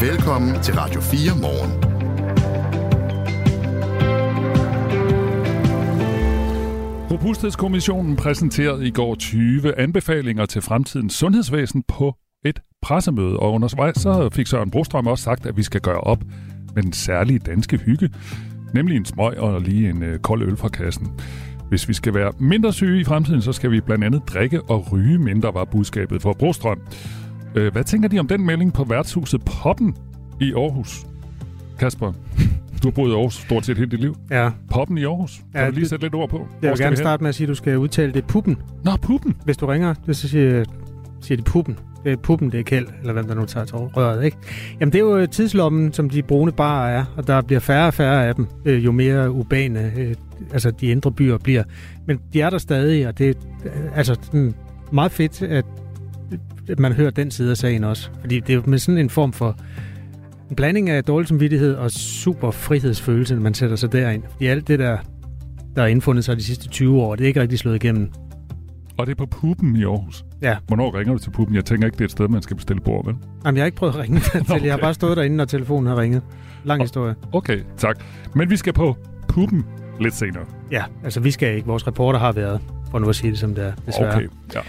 Velkommen til Radio 4 morgen. Robusthedskommissionen præsenterede i går 20 anbefalinger til fremtidens sundhedsvæsen på et pressemøde, og undervejs så fik Søren Brostrøm også sagt, at vi skal gøre op med den særlige danske hygge, nemlig en smøg og lige en øh, kold øl fra kassen. Hvis vi skal være mindre syge i fremtiden, så skal vi blandt andet drikke og ryge mindre, var budskabet for Brostrøm. Øh, hvad tænker de om den melding på værtshuset Poppen i Aarhus? Kasper, du har boet i Aarhus stort set hele dit liv. Ja. Poppen i Aarhus. Kan Ja, du lige det- sætte lidt ord på? Jeg vil gerne starte med at sige, at du skal udtale det puppen. Nå, Puppen. Hvis du ringer, det så siger, siger de puppen. Det er puppen, det er kæld, eller hvem der nu tager røret, ikke? Jamen, det er jo øh, tidslommen, som de brune barer er, og der bliver færre og færre af dem, øh, jo mere urbane, øh, altså de indre byer bliver. Men de er der stadig, og det er øh, altså sådan meget fedt, at man hører den side af sagen også. Fordi det er med sådan en form for en blanding af dårlig samvittighed og super frihedsfølelse, når man sætter sig derind. Fordi alt det der, der har indfundet sig de sidste 20 år, det er ikke rigtig slået igennem. Og det er på Puppen i Aarhus. Ja. Hvornår ringer du til Puppen? Jeg tænker ikke, det er et sted, man skal bestille bord, vel? Jamen, jeg har ikke prøvet at ringe til. Okay. Jeg har bare stået derinde, når telefonen har ringet. Lang historie. Okay, tak. Men vi skal på Puppen lidt senere. Ja, altså vi skal ikke. Vores reporter har været, for nu at sige det som det er, desværre. Okay, ja.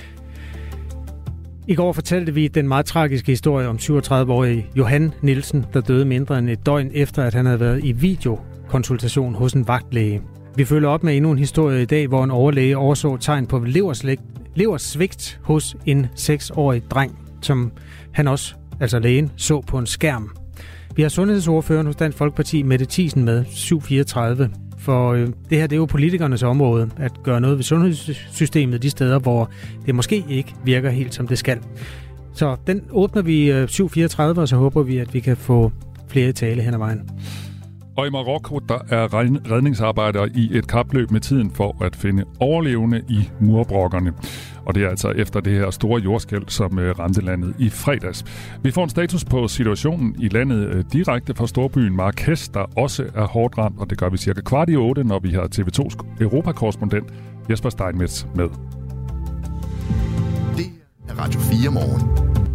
I går fortalte vi den meget tragiske historie om 37-årige Johan Nielsen, der døde mindre end et døgn efter, at han havde været i videokonsultation hos en vagtlæge. Vi følger op med endnu en historie i dag, hvor en overlæge overså tegn på leverslægt, leversvigt hos en 6-årig dreng, som han også, altså lægen, så på en skærm. Vi har sundhedsordføreren hos Dansk Folkeparti, Mette Thiesen med 734. For øh, det her det er jo politikernes område, at gøre noget ved sundhedssystemet de steder, hvor det måske ikke virker helt som det skal. Så den åbner vi øh, 734, og så håber vi, at vi kan få flere i tale hen ad vejen. Og i Marokko, der er redningsarbejdere i et kapløb med tiden for at finde overlevende i murbrokkerne. Og det er altså efter det her store jordskæld, som øh, ramte landet i fredags. Vi får en status på situationen i landet øh, direkte fra storbyen Marrakesh, der også er hårdt ramt, og det gør vi cirka kvart i otte, når vi har TV2's Europakorrespondent Jesper Steinmetz med. Det er Radio 4 morgen.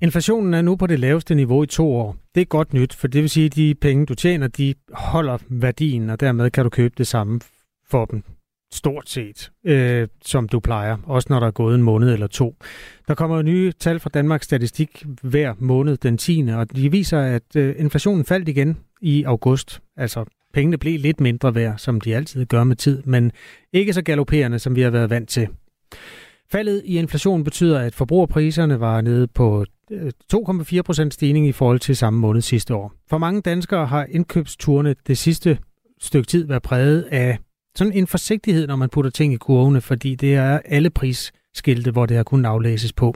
Inflationen er nu på det laveste niveau i to år. Det er godt nyt, for det vil sige, at de penge, du tjener, de holder værdien, og dermed kan du købe det samme for dem stort set, øh, som du plejer, også når der er gået en måned eller to. Der kommer jo nye tal fra Danmarks Statistik hver måned den 10. og de viser, at øh, inflationen faldt igen i august. Altså, pengene blev lidt mindre værd, som de altid gør med tid, men ikke så galopperende, som vi har været vant til. Faldet i inflationen betyder, at forbrugerpriserne var nede på Øh, 2,4 procent stigning i forhold til samme måned sidste år. For mange danskere har indkøbsturene det sidste stykke tid været præget af sådan en forsigtighed, når man putter ting i kurvene, fordi det er alle prisskilte, hvor det har kunnet aflæses på.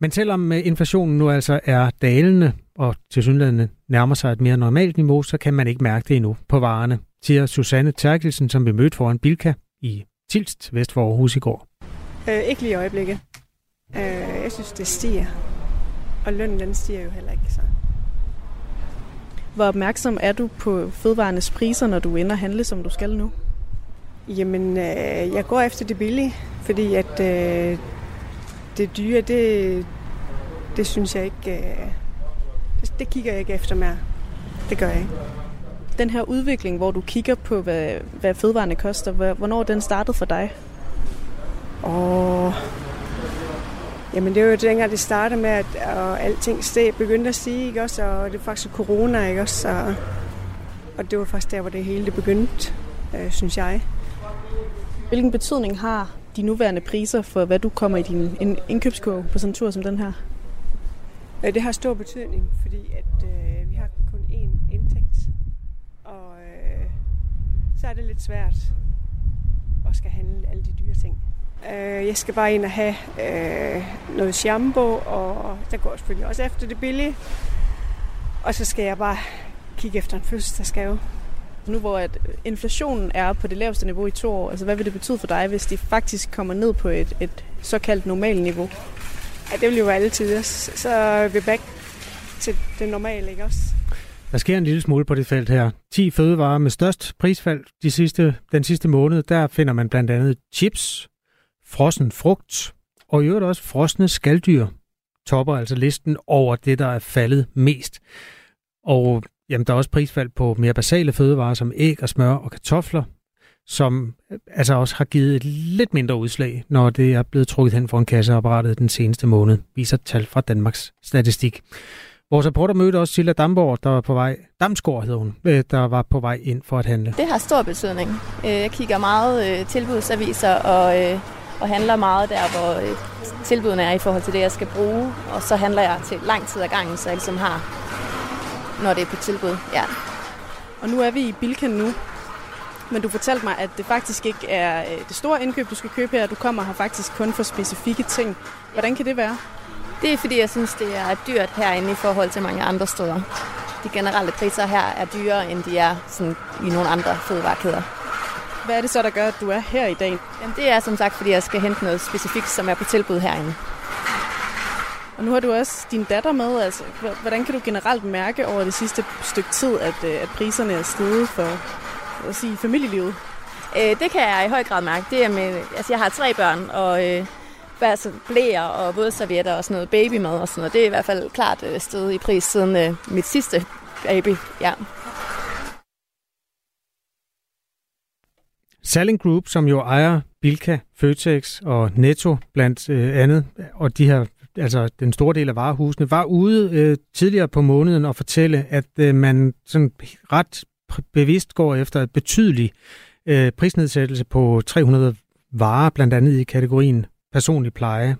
Men selvom øh, inflationen nu altså er dalende og til synligheden nærmer sig et mere normalt niveau, så kan man ikke mærke det endnu på varerne, siger Susanne Terkelsen, som vi mødte foran Bilka i Tilst, vest for Aarhus i går. Øh, ikke lige i øjeblikket. Øh, jeg synes, det stiger. Og lønnen, den stiger jo heller ikke, så. Hvor opmærksom er du på fødevarenes priser, når du ender handle, som du skal nu? Jamen, øh, jeg går efter det billige, fordi at øh, det dyre, det, det synes jeg ikke... Øh, det, det kigger jeg ikke efter mere. Det gør jeg ikke. Den her udvikling, hvor du kigger på, hvad, hvad fødevarene koster, hvor- hvornår den startede for dig? Og jamen det var jo dengang, det startede med, at og alting steg, begyndte at stige, ikke også? Og det var faktisk corona, ikke også? Og, og det var faktisk der, hvor det hele det begyndte, øh, synes jeg. Hvilken betydning har de nuværende priser for, hvad du kommer i din indkøbskurve på sådan en tur som den her? Øh, Det har stor betydning, fordi at øh, vi har kun én indtægt, og øh, så er det lidt svært at skal handle alle de dyre ting. Øh, jeg skal bare ind og have øh, noget shampoo, og der går jeg selvfølgelig også efter det billige. Og så skal jeg bare kigge efter en fødselsdagsgave. Nu hvor at inflationen er på det laveste niveau i to år, altså hvad vil det betyde for dig, hvis de faktisk kommer ned på et, et såkaldt normalt niveau? Ja, det vil jo være altid. Så er vi back til det normale, ikke også? Der sker en lille smule på det felt her. 10 fødevarer med størst prisfald de sidste, den sidste måned, der finder man blandt andet chips, frossen frugt og i øvrigt også frosne skalddyr. topper altså listen over det, der er faldet mest. Og jamen, der er også prisfald på mere basale fødevarer som æg og smør og kartofler, som øh, altså også har givet et lidt mindre udslag, når det er blevet trukket hen foran kasseapparatet den seneste måned, viser tal fra Danmarks Statistik. Vores reporter mødte også Silla Damborg, der var på vej, Damsgaard hed hun, øh, der var på vej ind for at handle. Det har stor betydning. Øh, jeg kigger meget tilbudsaviser og, og handler meget der, hvor tilbudene er i forhold til det, jeg skal bruge. Og så handler jeg til lang tid ad gangen, så jeg ligesom har, når det er på tilbud. Ja. Og nu er vi i Bilken nu, men du fortalte mig, at det faktisk ikke er øh, det store indkøb, du skal købe her. Du kommer her faktisk kun for specifikke ting. Hvordan kan det være? Det er fordi, jeg synes, det er dyrt herinde i forhold til mange andre steder. De generelle priser her er dyrere, end de er sådan, i nogle andre fødevarekæder. Hvad er det så, der gør, at du er her i dag? Jamen, det er som sagt, fordi jeg skal hente noget specifikt, som er på tilbud herinde. Og nu har du også din datter med. Altså, hvordan kan du generelt mærke over det sidste stykke tid, at, øh, at priserne er steget for, at sige, familielivet? Øh, det kan jeg i høj grad mærke. Det er med, altså, jeg har tre børn, og øh, altså, blæer og vådservietter og sådan noget babymad og sådan noget. Det er i hvert fald klart øh, steget i pris siden øh, mit sidste baby. Ja. Salling Group, som jo ejer Bilka, Føtex og Netto blandt øh, andet, og de her altså den store del af varehusene, var ude øh, tidligere på måneden og fortælle, at øh, man sådan ret bevidst går efter et betydeligt øh, prisnedsættelse på 300 varer, blandt andet i kategorien personlig pleje.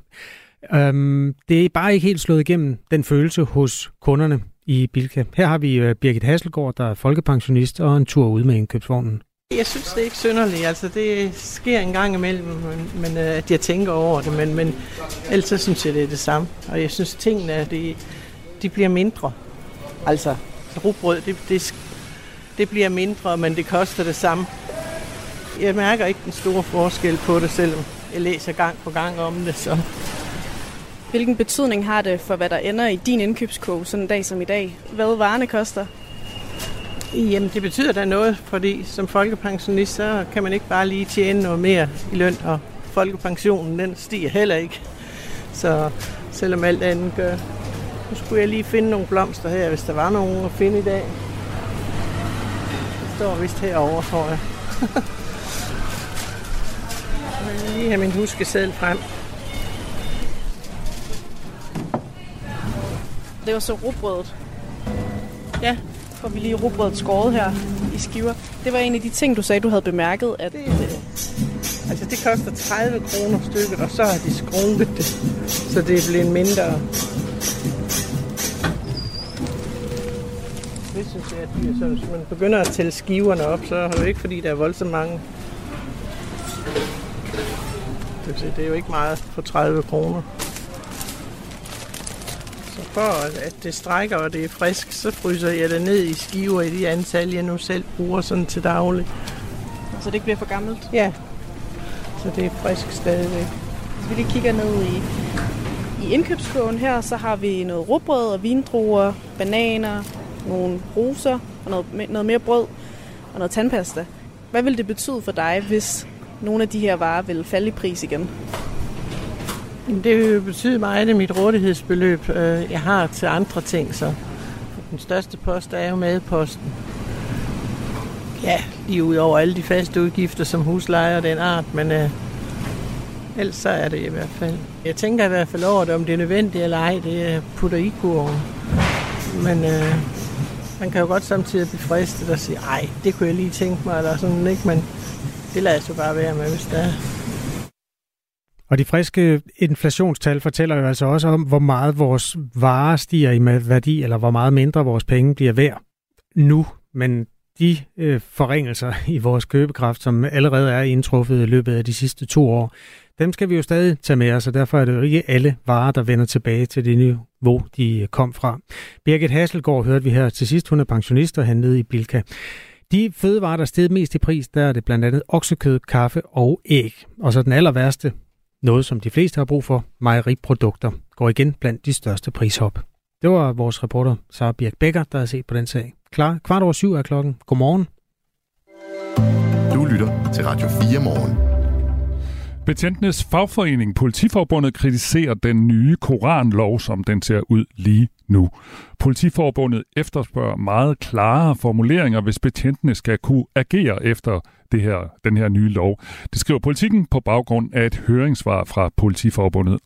Øhm, det er bare ikke helt slået igennem den følelse hos kunderne i Bilka. Her har vi øh, Birgit Hasselgaard, der er folkepensionist og en tur ud med indkøbsvognen. Jeg synes, det er ikke synderligt. Altså, det sker en gang imellem, men, men, øh, at jeg tænker over det. Men, men ellers så synes jeg, det er det samme. Og jeg synes, tingene de, de bliver mindre. Altså, rugbrød, det, det, det bliver mindre, men det koster det samme. Jeg mærker ikke den store forskel på det, selvom jeg læser gang på gang om det. Så. Hvilken betydning har det for, hvad der ender i din indkøbskog sådan en dag som i dag? Hvad varerne koster? Jamen, det betyder da noget, fordi som folkepensionist, så kan man ikke bare lige tjene noget mere i løn, og folkepensionen, den stiger heller ikke. Så selvom alt andet gør. Nu skulle jeg lige finde nogle blomster her, hvis der var nogen at finde i dag. Det står vist herovre, tror jeg. jeg vil lige have min huskeseddel frem. Det var så rugbrødet. Ja, får vi lige rugbrødet skåret her i skiver. Det var en af de ting, du sagde, du havde bemærket, at... Det, øh, altså, det koster 30 kroner stykket, og så har de skrunket det, så det er blevet mindre. Det synes jeg er dyrt. Så hvis man begynder at tælle skiverne op, så er det ikke, fordi der er voldsomt mange. Det er jo ikke meget for 30 kroner for at det strækker og det er frisk, så fryser jeg det ned i skiver i de antal, jeg nu selv bruger sådan til daglig. Så det ikke bliver for gammelt? Ja, så det er frisk stadigvæk. Hvis vi lige kigger ned i, i indkøbskurven her, så har vi noget råbrød og vindruer, bananer, nogle roser og noget, noget mere brød og noget tandpasta. Hvad vil det betyde for dig, hvis nogle af de her varer vil falde i pris igen? Det vil betyde meget af mit rådighedsbeløb, øh, jeg har til andre ting. Så den største post er jo madposten. Ja, lige ud over alle de faste udgifter som husleje og den art, men øh, ellers så er det i hvert fald. Jeg tænker i hvert fald over det, om det er nødvendigt eller ej, det putter i kurven. Men øh, man kan jo godt samtidig blive fristet og sige, ej, det kunne jeg lige tænke mig, eller sådan, ikke? Men det lader jeg så bare være med, hvis det er. Og de friske inflationstal fortæller jo altså også om, hvor meget vores varer stiger i værdi, eller hvor meget mindre vores penge bliver værd nu. Men de øh, forringelser i vores købekraft, som allerede er indtruffet i løbet af de sidste to år, dem skal vi jo stadig tage med os, og derfor er det jo ikke alle varer, der vender tilbage til det niveau, de øh, kom fra. Birgit Hasselgaard hørte vi her til sidst. Hun er pensionist og handlede i Bilka. De fødevarer, der steg mest i pris, der er det blandt andet oksekød, kaffe og æg. Og så den aller værste, noget, som de fleste har brug for, mejeriprodukter, går igen blandt de største prishop. Det var vores reporter, Sara Birk Becker, der har set på den sag. Klar, kvart over syv er klokken. Godmorgen. Du lytter til Radio 4 morgen. Betjentenes fagforening Politiforbundet kritiserer den nye koranlov, som den ser ud lige nu. Politiforbundet efterspørger meget klare formuleringer, hvis betjentene skal kunne agere efter det her, den her nye lov. Det skriver politikken på baggrund af et høringssvar fra Politiforbundet.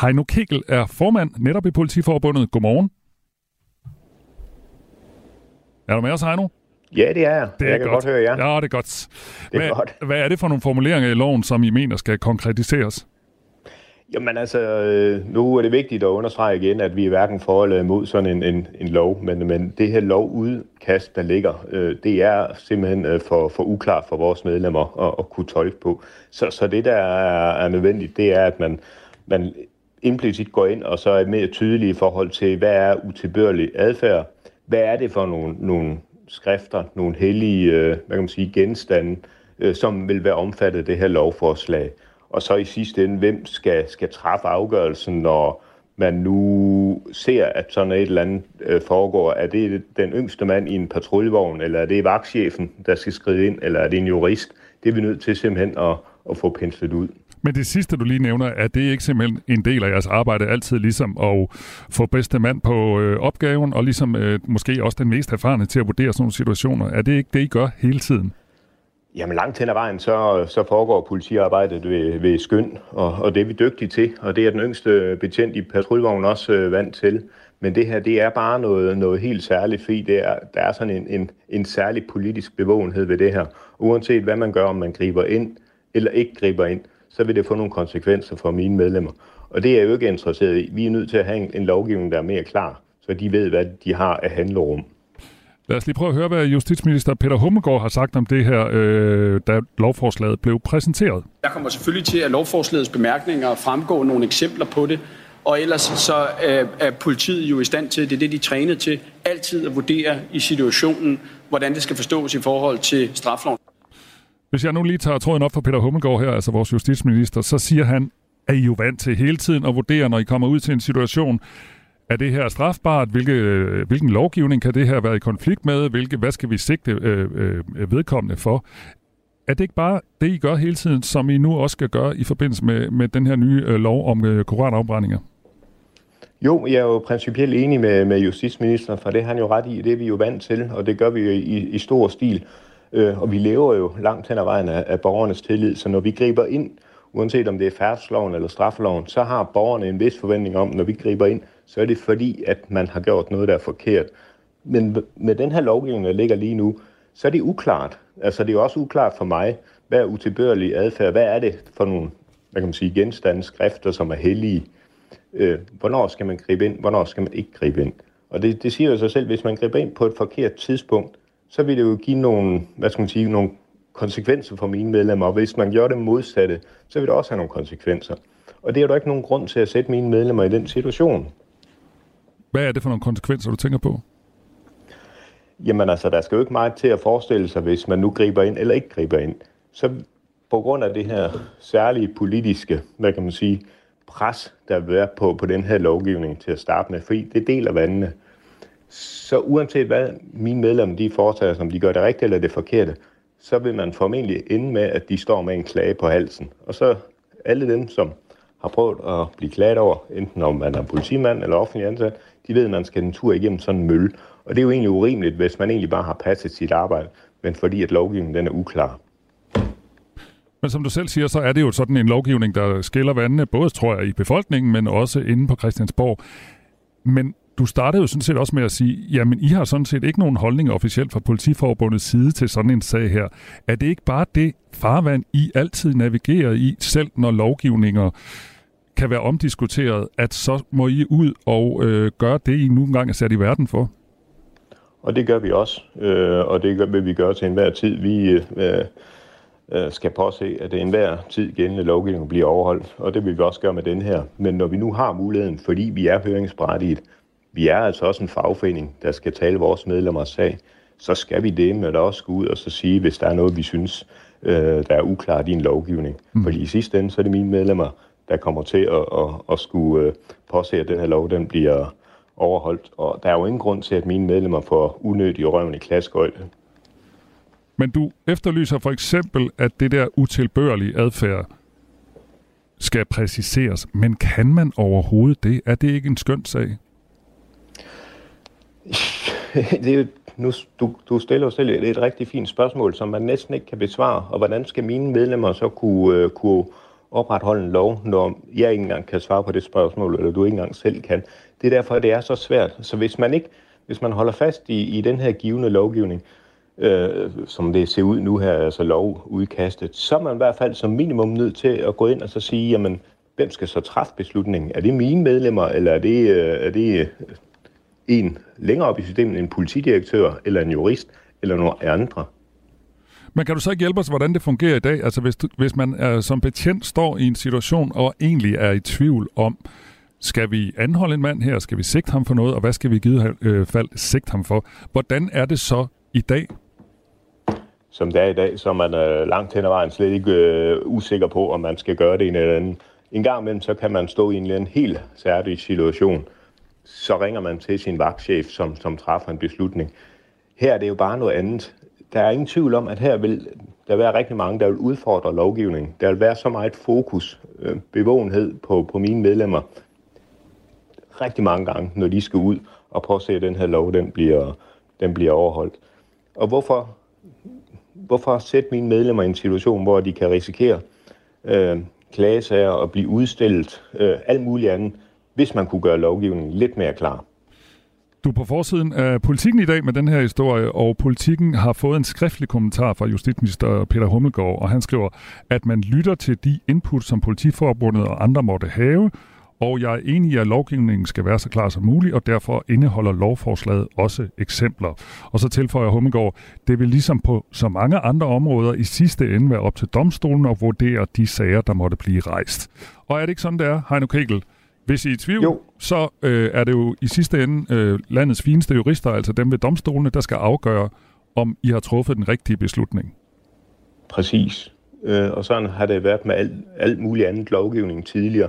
Heino Kegel er formand netop i Politiforbundet. Godmorgen. Er du med os, Heino? Ja, det er jeg. Det er jeg kan godt. godt høre jer. Ja, det er godt. Det er hvad, godt. hvad er det for nogle formuleringer i loven, som I mener skal konkretiseres? Jamen altså, øh, nu er det vigtigt at understrege igen, at vi er hverken for eller imod sådan en, en, en lov, men, men det her lovudkast, der ligger, øh, det er simpelthen øh, for, for uklart for vores medlemmer at, at kunne tolke på. Så, så det, der er, er nødvendigt, det er, at man, man implicit går ind og så er mere tydelig i forhold til, hvad er utilbørlig adfærd, hvad er det for nogle, nogle skrifter, nogle hellige øh, hvad kan man sige, genstande, øh, som vil være omfattet af det her lovforslag. Og så i sidste ende, hvem skal, skal træffe afgørelsen, når man nu ser, at sådan et eller andet øh, foregår. Er det den yngste mand i en patruljevogn, eller er det vagtchefen, der skal skride ind, eller er det en jurist? Det er vi nødt til simpelthen at, at få penslet ud. Men det sidste, du lige nævner, er det ikke simpelthen en del af jeres arbejde altid ligesom at få bedste mand på øh, opgaven, og ligesom øh, måske også den mest erfarne til at vurdere sådan nogle situationer? Er det ikke det, I gør hele tiden? Jamen langt hen ad vejen, så, så foregår politiarbejdet ved, ved skøn, og, og det er vi dygtige til, og det er den yngste betjent i patruljevognen også øh, vant til. Men det her, det er bare noget, noget helt særligt, fordi det er, der er sådan en, en, en særlig politisk bevågenhed ved det her. Uanset hvad man gør, om man griber ind eller ikke griber ind, så vil det få nogle konsekvenser for mine medlemmer. Og det er jeg jo ikke interesseret i. Vi er nødt til at have en, en lovgivning, der er mere klar, så de ved, hvad de har af handlerum. Lad os lige prøve at høre, hvad justitsminister Peter Hummelgaard har sagt om det her, øh, da lovforslaget blev præsenteret. Der kommer selvfølgelig til, at lovforslagets bemærkninger fremgår nogle eksempler på det, og ellers så er, er politiet jo i stand til, det er det, de er trænet til, altid at vurdere i situationen, hvordan det skal forstås i forhold til strafloven. Hvis jeg nu lige tager tråden op for Peter Hummelgaard her, altså vores justitsminister, så siger han, at I jo vant til hele tiden at vurdere, når I kommer ud til en situation, er det her strafbart? Hvilke, øh, hvilken lovgivning kan det her være i konflikt med? Hvilke, hvad skal vi sigte øh, øh, vedkommende for? Er det ikke bare det, I gør hele tiden, som I nu også skal gøre i forbindelse med, med den her nye øh, lov om øh, koranafbrændinger? Jo, jeg er jo principielt enig med, med justitsministeren, for det har han jo ret i. Det er vi jo vant til, og det gør vi jo i, i stor stil. Øh, og vi lever jo langt hen ad vejen af, af borgernes tillid, så når vi griber ind, uanset om det er færdsloven eller straffeloven, så har borgerne en vis forventning om, når vi griber ind, så er det fordi, at man har gjort noget, der er forkert. Men med den her lovgivning, der ligger lige nu, så er det uklart. Altså det er også uklart for mig, hvad er utilbørlig adfærd? Hvad er det for nogle hvad kan man sige, genstande, skrifter, som er hellige? Øh, hvornår skal man gribe ind? Hvornår skal man ikke gribe ind? Og det, det siger jo sig selv, hvis man griber ind på et forkert tidspunkt, så vil det jo give nogle, hvad skal man sige, nogle konsekvenser for mine medlemmer, og hvis man gør det modsatte, så vil det også have nogle konsekvenser. Og det er der ikke nogen grund til at sætte mine medlemmer i den situation. Hvad er det for nogle konsekvenser, du tænker på? Jamen altså, der skal jo ikke meget til at forestille sig, hvis man nu griber ind eller ikke griber ind. Så på grund af det her særlige politiske, hvad kan man sige, pres, der vil være på, på den her lovgivning til at starte med, fordi det deler vandene. Så uanset hvad mine medlemmer de foretager sig, om de gør det rigtige eller det forkerte, så vil man formentlig ende med, at de står med en klage på halsen. Og så alle dem, som har prøvet at blive klaget over, enten om man er politimand eller offentlig ansat, de ved, at man skal en tur igennem sådan en mølle. Og det er jo egentlig urimeligt, hvis man egentlig bare har passet sit arbejde, men fordi at lovgivningen den er uklar. Men som du selv siger, så er det jo sådan en lovgivning, der skiller vandene, både tror jeg i befolkningen, men også inde på Christiansborg. Men du startede jo sådan set også med at sige, jamen I har sådan set ikke nogen holdning officielt fra politiforbundets side til sådan en sag her. Er det ikke bare det farvand, I altid navigerer i, selv når lovgivninger kan være omdiskuteret, at så må I ud og øh, gøre det, I nu engang er sat i verden for? Og det gør vi også, øh, og det gør, vil vi gøre til enhver tid. Vi øh, øh, skal påse, at det enhver tid gældende lovgivning bliver overholdt, og det vil vi også gøre med den her. Men når vi nu har muligheden, fordi vi er høringsberettiget, vi er altså også en fagforening, der skal tale vores medlemmers sag, så skal vi det med at også gå ud og så sige, hvis der er noget, vi synes, øh, der er uklart i en lovgivning. Mm. Fordi i sidste ende, så er det mine medlemmer, der kommer til at, at, at skulle øh, påse, at den her lov den bliver overholdt. Og der er jo ingen grund til, at mine medlemmer får unødig røven i klaskøjde. Men du efterlyser for eksempel, at det der utilbørlige adfærd, skal præciseres. Men kan man overhovedet det? Er det ikke en skøn sag? det er nu, du, du stiller jo selv et, et rigtig fint spørgsmål, som man næsten ikke kan besvare. Og hvordan skal mine medlemmer så kunne, uh, kunne opretholde en lov, når jeg ikke engang kan svare på det spørgsmål, eller du ikke engang selv kan? Det er derfor, det er så svært. Så hvis man ikke, hvis man holder fast i, i den her givende lovgivning, øh, som det ser ud nu her, altså lovudkastet, så er man i hvert fald som minimum nødt til at gå ind og så sige, jamen, hvem skal så træffe beslutningen? Er det mine medlemmer, eller er det, øh, er det øh, en længere op i systemet, en politidirektør, eller en jurist, eller nogle andre? Men kan du så ikke hjælpe os, hvordan det fungerer i dag? Altså hvis, du, hvis man øh, som betjent står i en situation og egentlig er i tvivl om, skal vi anholde en mand her? Skal vi sigte ham for noget? Og hvad skal vi i givet øh, fald sigte ham for? Hvordan er det så i dag? Som det er i dag, så er man øh, langt hen ad vejen slet ikke øh, usikker på, om man skal gøre det en eller anden. En gang imellem, så kan man stå i en eller anden helt særlig situation. Så ringer man til sin vagtchef, som, som træffer en beslutning. Her er det jo bare noget andet. Der er ingen tvivl om, at her vil der være rigtig mange, der vil udfordre lovgivningen. Der vil være så meget fokus, øh, bevågenhed på, på mine medlemmer, rigtig mange gange, når de skal ud og påse, at den her lov den bliver, den bliver overholdt. Og hvorfor, hvorfor sætte mine medlemmer i en situation, hvor de kan risikere øh, klagesager og blive udstillet, øh, alt muligt andet, hvis man kunne gøre lovgivningen lidt mere klar? Du er på forsiden af politikken i dag med den her historie, og politikken har fået en skriftlig kommentar fra justitsminister Peter Hummelgaard, og han skriver, at man lytter til de input, som politiforbundet og andre måtte have, og jeg er enig i, at lovgivningen skal være så klar som muligt, og derfor indeholder lovforslaget også eksempler. Og så tilføjer Hummegård, det vil ligesom på så mange andre områder i sidste ende være op til domstolen at vurdere de sager, der måtte blive rejst. Og er det ikke sådan, det er, Heino Kegel? Hvis I er i tvivl, jo. så øh, er det jo i sidste ende øh, landets fineste jurister, altså dem ved domstolene, der skal afgøre, om I har truffet den rigtige beslutning. Præcis. Øh, og sådan har det været med alt, alt muligt andet lovgivning tidligere.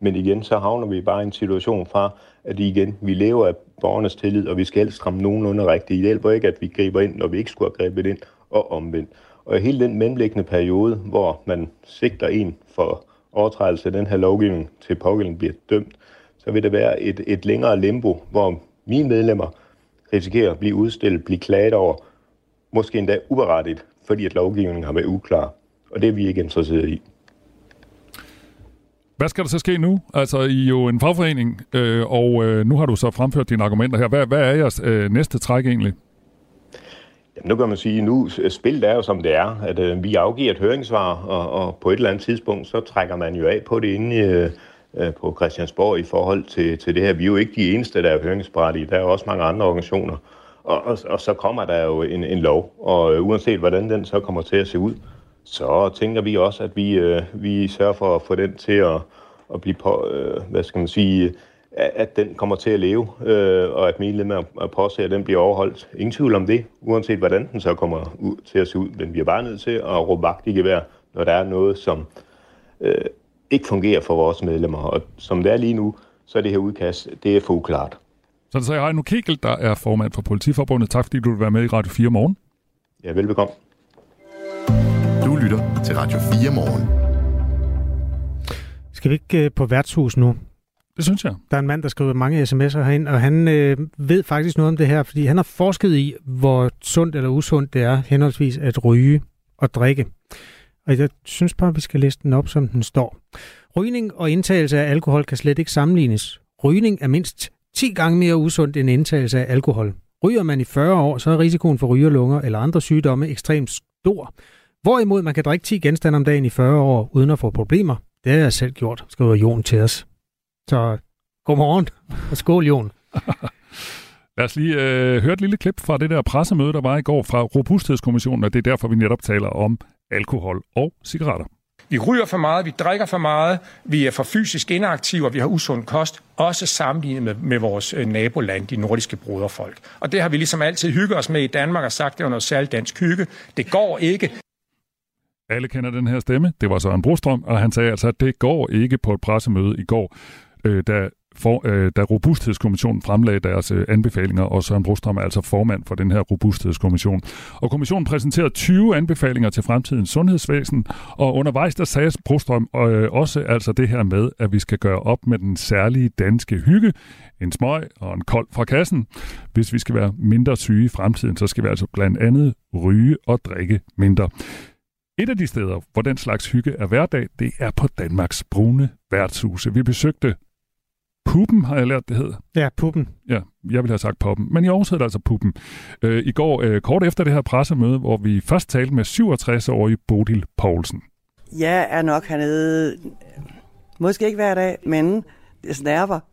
Men igen, så havner vi bare i en situation fra, at igen, vi lever af borgernes tillid, og vi skal helst ramme nogenlunde rigtigt. Det hjælper ikke, at vi griber ind, når vi ikke skulle have grebet ind, og omvendt. Og hele den mellemliggende periode, hvor man sigter en for overtrædelse af den her lovgivning til pågældende bliver dømt, så vil det være et, et længere limbo, hvor mine medlemmer risikerer at blive udstillet, blive klaget over, måske endda uberettigt, fordi at lovgivningen har været uklar. Og det er vi ikke interesseret i. Hvad skal der så ske nu? Altså, I er jo en fagforening, øh, og øh, nu har du så fremført dine argumenter her. Hvad, hvad er jeres øh, næste træk egentlig? Jamen, nu kan man sige, nu øh, spillet er jo som det er, at øh, vi afgiver et høringssvar, og, og på et eller andet tidspunkt, så trækker man jo af på det inde øh, øh, på Christiansborg i forhold til, til det her. Vi er jo ikke de eneste, der er høringsberettige. Der er jo også mange andre organisationer. Og, og, og så kommer der jo en, en lov, og øh, uanset hvordan den så kommer til at se ud, så tænker vi også, at vi, øh, vi sørger for at få den til at, at blive på, øh, hvad skal man sige, at den kommer til at leve, øh, og at medlemmer påser, at den bliver overholdt. Ingen tvivl om det, uanset hvordan den så kommer ud, til at se ud. Men vi er bare nødt til at råbe vagt i gevær, når der er noget, som øh, ikke fungerer for vores medlemmer. Og som det er lige nu, så er det her udkast, det er for uklart. Så det sagde Heino Kegel, der er formand for Politiforbundet. Tak fordi du vil være med i Radio 4 morgen. Ja, velbekomme. Du lytter til Radio 4 morgen. Skal vi ikke øh, på værtshus nu? Det synes jeg. Der er en mand, der skriver mange sms'er herind, og han øh, ved faktisk noget om det her, fordi han har forsket i, hvor sundt eller usundt det er henholdsvis at ryge og drikke. Og jeg synes bare, vi skal læse den op, som den står. Rygning og indtagelse af alkohol kan slet ikke sammenlignes. Rygning er mindst 10 gange mere usundt end indtagelse af alkohol. Ryger man i 40 år, så er risikoen for rygerlunger eller andre sygdomme ekstremt stor. Hvorimod man kan drikke 10 genstande om dagen i 40 år uden at få problemer. Det har jeg selv gjort, skriver Jon til os. Så godmorgen og skål, Jon. Lad os lige øh, høre et lille klip fra det der pressemøde, der var i går fra Robusthedskommissionen, og det er derfor, vi netop taler om alkohol og cigaretter. Vi ryger for meget, vi drikker for meget, vi er for fysisk inaktive, og vi har usund kost, også sammenlignet med, med vores øh, naboland, de nordiske broderfolk. Og det har vi ligesom altid hygget os med i Danmark og sagt, det er noget særligt dansk hygge. Det går ikke. Alle kender den her stemme. Det var Søren Brostrøm, og han sagde altså, at det går ikke på et pressemøde i går, øh, da for, øh, da Robusthedskommissionen fremlagde deres øh, anbefalinger, og Søren Brostrøm er altså formand for den her Robusthedskommission. Og kommissionen præsenterede 20 anbefalinger til fremtidens sundhedsvæsen, og undervejs der sagde Brostrøm øh, også altså det her med, at vi skal gøre op med den særlige danske hygge, en smøg og en kold fra kassen. Hvis vi skal være mindre syge i fremtiden, så skal vi altså blandt andet ryge og drikke mindre. Et af de steder, hvor den slags hygge er hverdag, det er på Danmarks brune værtshuse. Vi besøgte Puppen, har jeg lært, det hedder. Ja, Puppen. Ja, jeg vil have sagt Poppen. Men i Aarhus hedder det altså Puppen. Øh, I går, øh, kort efter det her pressemøde, hvor vi først talte med 67-årige Bodil Poulsen. Jeg er nok hernede, måske ikke hver dag, men det snærper.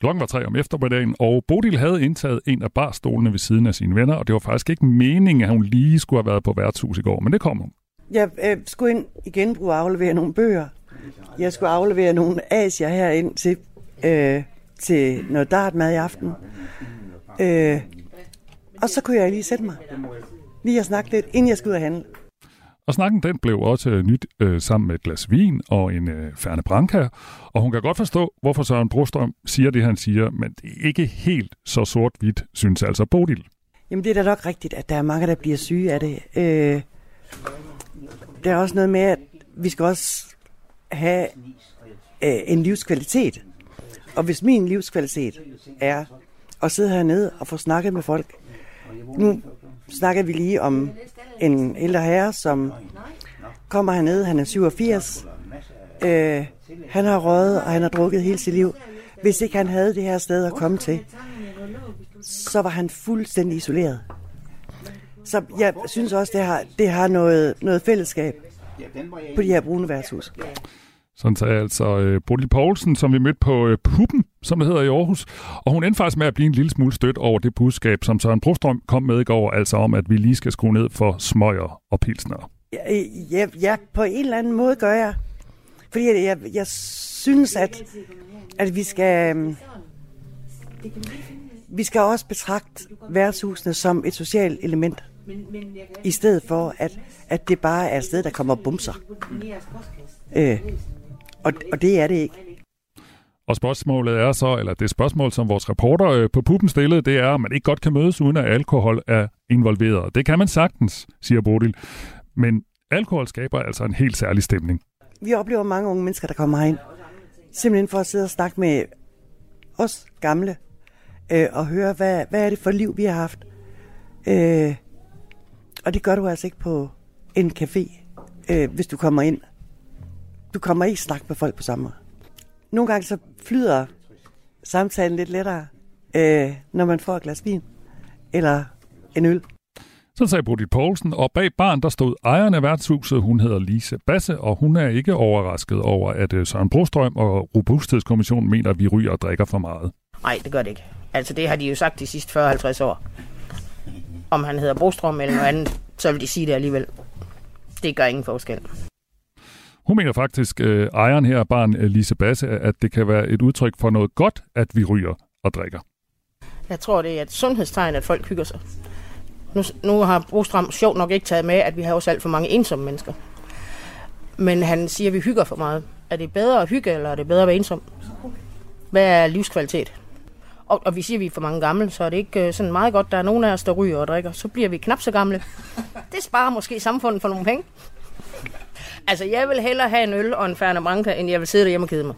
Klokken var tre om eftermiddagen, og Bodil havde indtaget en af barstolene ved siden af sine venner, og det var faktisk ikke meningen, at hun lige skulle have været på værtshus i går, men det kom hun. Jeg øh, skulle ind i genbrug og aflevere nogle bøger. Jeg skulle aflevere nogle asier herind til, øh, til noget dartmad i aften. Øh, og så kunne jeg lige sætte mig. Lige at snakke lidt, inden jeg skulle ud og handle. Og snakken den blev også nyt øh, sammen med et glas vin og en øh, Ferne Branca. Og hun kan godt forstå, hvorfor Søren Brostrøm siger det, han siger, men det er ikke helt så sort-hvidt, synes altså Bodil. Jamen det er da nok rigtigt, at der er mange, der bliver syge af det. Øh, der er også noget med, at vi skal også have øh, en livskvalitet. Og hvis min livskvalitet er at sidde hernede og få snakket med folk. Nu snakker vi lige om en ældre herre, som kommer hernede. Han er 87. Øh, han har røget, og han har drukket hele sit liv. Hvis ikke han havde det her sted at komme til, så var han fuldstændig isoleret. Så jeg synes også, det har, det har noget, noget fællesskab på de her brune værtshus. Sådan sagde altså øh, Bodil Poulsen, som vi mødte på øh, Puppen, som det hedder i Aarhus. Og hun endte faktisk med at blive en lille smule stødt over det budskab, som Søren Brostrøm kom med i går, altså om, at vi lige skal skrue ned for smøger og pilsner. Ja, ja, ja, på en eller anden måde gør jeg. Fordi jeg, jeg, jeg synes, at, at vi skal... øhm, Vi skal også betragte værtshusene som et socialt element. I stedet for, at, at det bare er et sted, der kommer bumser. Øh, og, og det er det ikke. Og spørgsmålet er så, eller det spørgsmål, som vores reporter øh, på Puppen stillede, det er, om man ikke godt kan mødes, uden at alkohol er involveret. Det kan man sagtens, siger Bodil. Men alkohol skaber altså en helt særlig stemning. Vi oplever mange unge mennesker, der kommer herind. Simpelthen for at sidde og snakke med os gamle. Øh, og høre, hvad, hvad er det for liv, vi har haft. Øh, og det gør du altså ikke på en café, øh, hvis du kommer ind. Du kommer ikke snakke med folk på samme måde. Nogle gange så flyder samtalen lidt lettere, øh, når man får et glas vin eller en øl. Så sagde Bodil Poulsen, og bag barn der stod ejeren af værtshuset. Hun hedder Lise Basse, og hun er ikke overrasket over, at øh, Søren Brostrøm og Robusthedskommissionen mener, at vi ryger og drikker for meget. Nej, det gør det ikke. Altså, det har de jo sagt de sidste 40-50 år. Om han hedder Brostrøm eller noget andet, så vil de sige det alligevel. Det gør ingen forskel. Hun mener faktisk, øh, ejeren her barn, øh, Lise Basse, at det kan være et udtryk for noget godt, at vi ryger og drikker. Jeg tror, det er et sundhedstegn, at folk hygger sig. Nu, nu har Brostrøm sjovt nok ikke taget med, at vi har også alt for mange ensomme mennesker. Men han siger, at vi hygger for meget. Er det bedre at hygge, eller er det bedre at være ensom? Hvad er livskvalitet? Og, og vi siger, at vi er for mange gamle, så er det ikke øh, sådan meget godt, der er nogen af os, der ryger og drikker. Så bliver vi knap så gamle. Det sparer måske samfundet for nogle penge. Altså, jeg vil hellere have en øl og en Fernet Branca, end jeg vil sidde derhjemme og kede mig.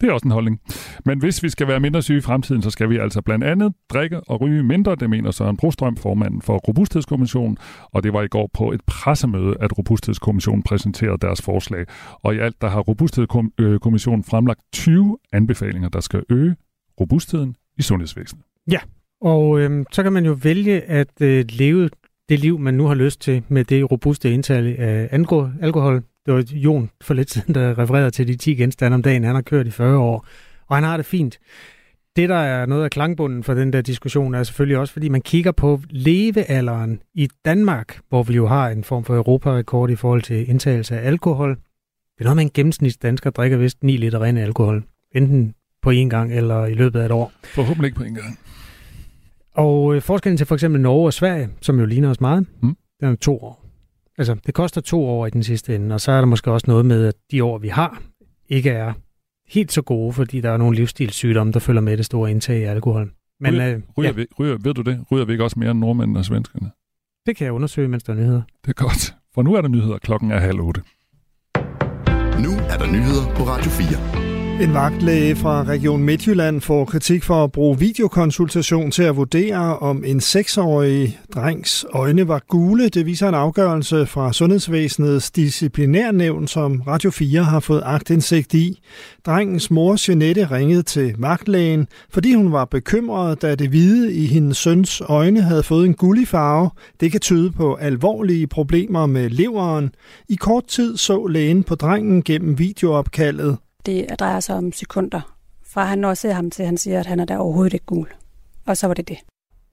Det er også en holdning. Men hvis vi skal være mindre syge i fremtiden, så skal vi altså blandt andet drikke og ryge mindre, det mener Søren Brostrøm, formanden for Robusthedskommissionen, og det var i går på et pressemøde, at Robusthedskommissionen præsenterede deres forslag. Og i alt der har Robusthedskommissionen fremlagt 20 anbefalinger, der skal øge robustheden i sundhedsvæsenet. Ja, og øhm, så kan man jo vælge at øh, leve det liv, man nu har lyst til med det robuste indtag af alkohol. Det var Jon for lidt siden, der refererede til de 10 genstande om dagen. Han har kørt i 40 år, og han har det fint. Det, der er noget af klangbunden for den der diskussion, er selvfølgelig også, fordi man kigger på levealderen i Danmark, hvor vi jo har en form for europarekord i forhold til indtagelse af alkohol. Det er noget med en gennemsnitsdansker drikker vist 9 liter ren alkohol, enten på én gang eller i løbet af et år. Forhåbentlig ikke på en gang. Og øh, forskellen til for eksempel Norge og Sverige, som jo ligner os meget, Mm. den er to år. Altså, det koster to år i den sidste ende, og så er der måske også noget med, at de år, vi har, ikke er helt så gode, fordi der er nogle livsstilssygdomme, der følger med det store indtag af alkohol. Men, ryger, øh, ryger, ja. vi, ryger, ved du det? Ryger vi ikke også mere end nordmændene og svenskerne? Det kan jeg undersøge, mens der er nyheder. Det er godt. For nu er der nyheder. Klokken er halv otte. Nu er der nyheder på Radio 4. En vagtlæge fra Region Midtjylland får kritik for at bruge videokonsultation til at vurdere, om en seksårig drengs øjne var gule. Det viser en afgørelse fra Sundhedsvæsenets disciplinærnævn, som Radio 4 har fået agtindsigt i. Drengens mor Jeanette ringede til vagtlægen, fordi hun var bekymret, da det hvide i hendes søns øjne havde fået en gullig farve. Det kan tyde på alvorlige problemer med leveren. I kort tid så lægen på drengen gennem videoopkaldet. Det drejer sig om sekunder, fra han når ser ham til, han siger, at han er der overhovedet ikke gul. Og så var det det.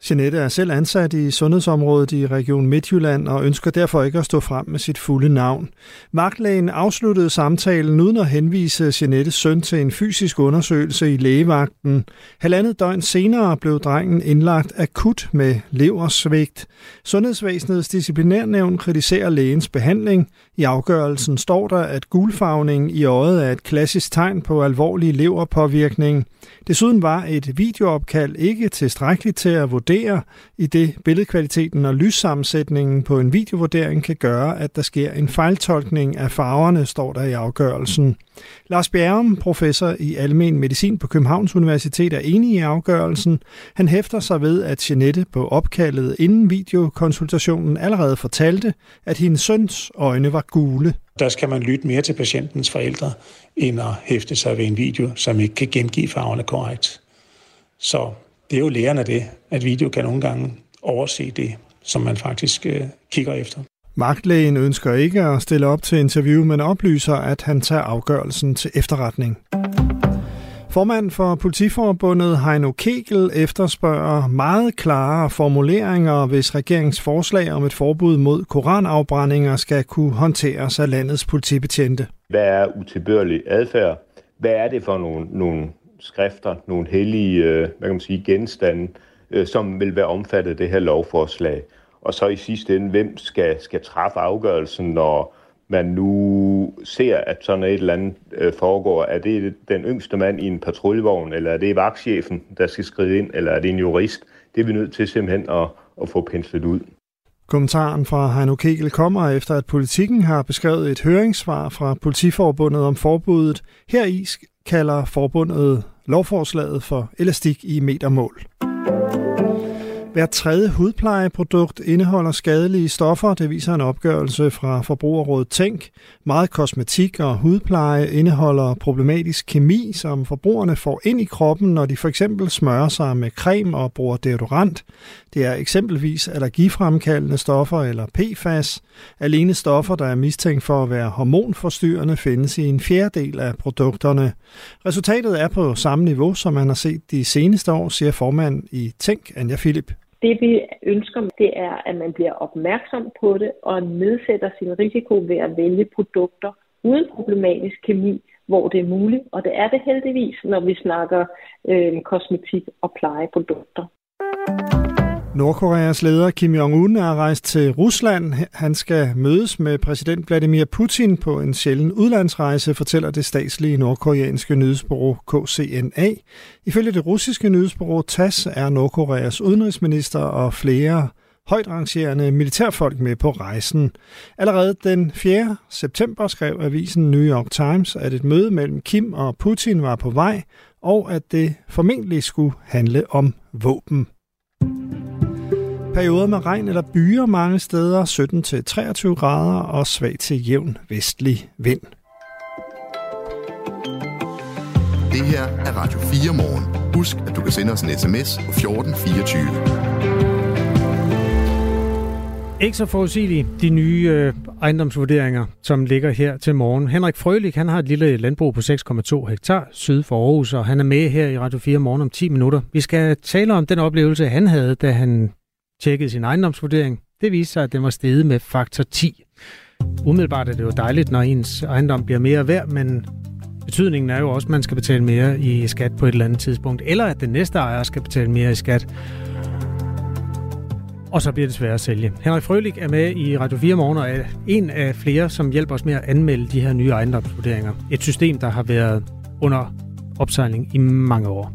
Jeanette er selv ansat i sundhedsområdet i Region Midtjylland og ønsker derfor ikke at stå frem med sit fulde navn. Vagtlægen afsluttede samtalen uden at henvise Jeanettes søn til en fysisk undersøgelse i lægevagten. Halvandet døgn senere blev drengen indlagt akut med leversvigt. Sundhedsvæsenets disciplinærnævn kritiserer lægens behandling. I afgørelsen står der, at gulfarvning i øjet er et klassisk tegn på alvorlig leverpåvirkning. Desuden var et videoopkald ikke tilstrækkeligt til at vurdere, i det billedkvaliteten og lyssammensætningen på en videovurdering kan gøre, at der sker en fejltolkning af farverne, står der i afgørelsen. Lars Bjerrum, professor i almen medicin på Københavns Universitet, er enig i afgørelsen. Han hæfter sig ved, at Jeanette på opkaldet inden videokonsultationen allerede fortalte, at hendes søns øjne var gule. Der skal man lytte mere til patientens forældre, end at hæfte sig ved en video, som ikke kan gengive farverne korrekt. Så det er jo læren af det, at video kan nogle gange overse det, som man faktisk øh, kigger efter. Magtlægen ønsker ikke at stille op til interview, men oplyser, at han tager afgørelsen til efterretning. Formand for Politiforbundet Heino Kegel efterspørger meget klare formuleringer, hvis regeringens forslag om et forbud mod koranafbrændinger skal kunne håndteres af landets politibetjente. Hvad er utilbørlig adfærd? Hvad er det for nogle, nogle skrifter, nogle hellige øh, hvad kan man sige, genstande, øh, som vil være omfattet af det her lovforslag? Og så i sidste ende, hvem skal, skal træffe afgørelsen, når man nu ser, at sådan et eller andet øh, foregår? Er det den yngste mand i en patruljevogn, eller er det vagtchefen, der skal skride ind, eller er det en jurist? Det er vi nødt til simpelthen at, at få penslet ud. Kommentaren fra Heino Kegel kommer efter, at politikken har beskrevet et høringssvar fra Politiforbundet om forbuddet. Her i kalder forbundet lovforslaget for elastik i metermål. Hver tredje hudplejeprodukt indeholder skadelige stoffer, det viser en opgørelse fra Forbrugerrådet Tænk. Meget kosmetik og hudpleje indeholder problematisk kemi, som forbrugerne får ind i kroppen, når de for eksempel smører sig med creme og bruger deodorant. Det er eksempelvis allergifremkaldende stoffer eller PFAS. Alene stoffer, der er mistænkt for at være hormonforstyrrende, findes i en fjerdedel af produkterne. Resultatet er på samme niveau, som man har set de seneste år, siger formand i Tænk, Anja Philip. Det vi ønsker, det er, at man bliver opmærksom på det og nedsætter sin risiko ved at vælge produkter uden problematisk kemi, hvor det er muligt. Og det er det heldigvis, når vi snakker øh, kosmetik og plejeprodukter. Nordkoreas leder Kim Jong-un er rejst til Rusland. Han skal mødes med præsident Vladimir Putin på en sjælden udlandsrejse, fortæller det statslige nordkoreanske nyhedsbureau KCNA. Ifølge det russiske nyhedsbureau TASS er Nordkoreas udenrigsminister og flere højt rangerende militærfolk med på rejsen. Allerede den 4. september skrev avisen New York Times, at et møde mellem Kim og Putin var på vej, og at det formentlig skulle handle om våben. Perioder med regn eller byer mange steder, 17-23 grader og svag til jævn vestlig vind. Det her er Radio 4 morgen. Husk, at du kan sende os en sms på 1424. Ikke så forudsigelige, de nye øh, ejendomsvurderinger, som ligger her til morgen. Henrik Frølik, han har et lille landbrug på 6,2 hektar syd for Aarhus, og han er med her i Radio 4 morgen om 10 minutter. Vi skal tale om den oplevelse, han havde, da han tjekkede sin ejendomsvurdering. Det viste sig, at den var steget med faktor 10. Umiddelbart er det jo dejligt, når ens ejendom bliver mere værd, men betydningen er jo også, at man skal betale mere i skat på et eller andet tidspunkt, eller at den næste ejer skal betale mere i skat. Og så bliver det sværere at sælge. Henrik Frølik er med i Radio 4 Morgen og er en af flere, som hjælper os med at anmelde de her nye ejendomsvurderinger. Et system, der har været under opsejling i mange år.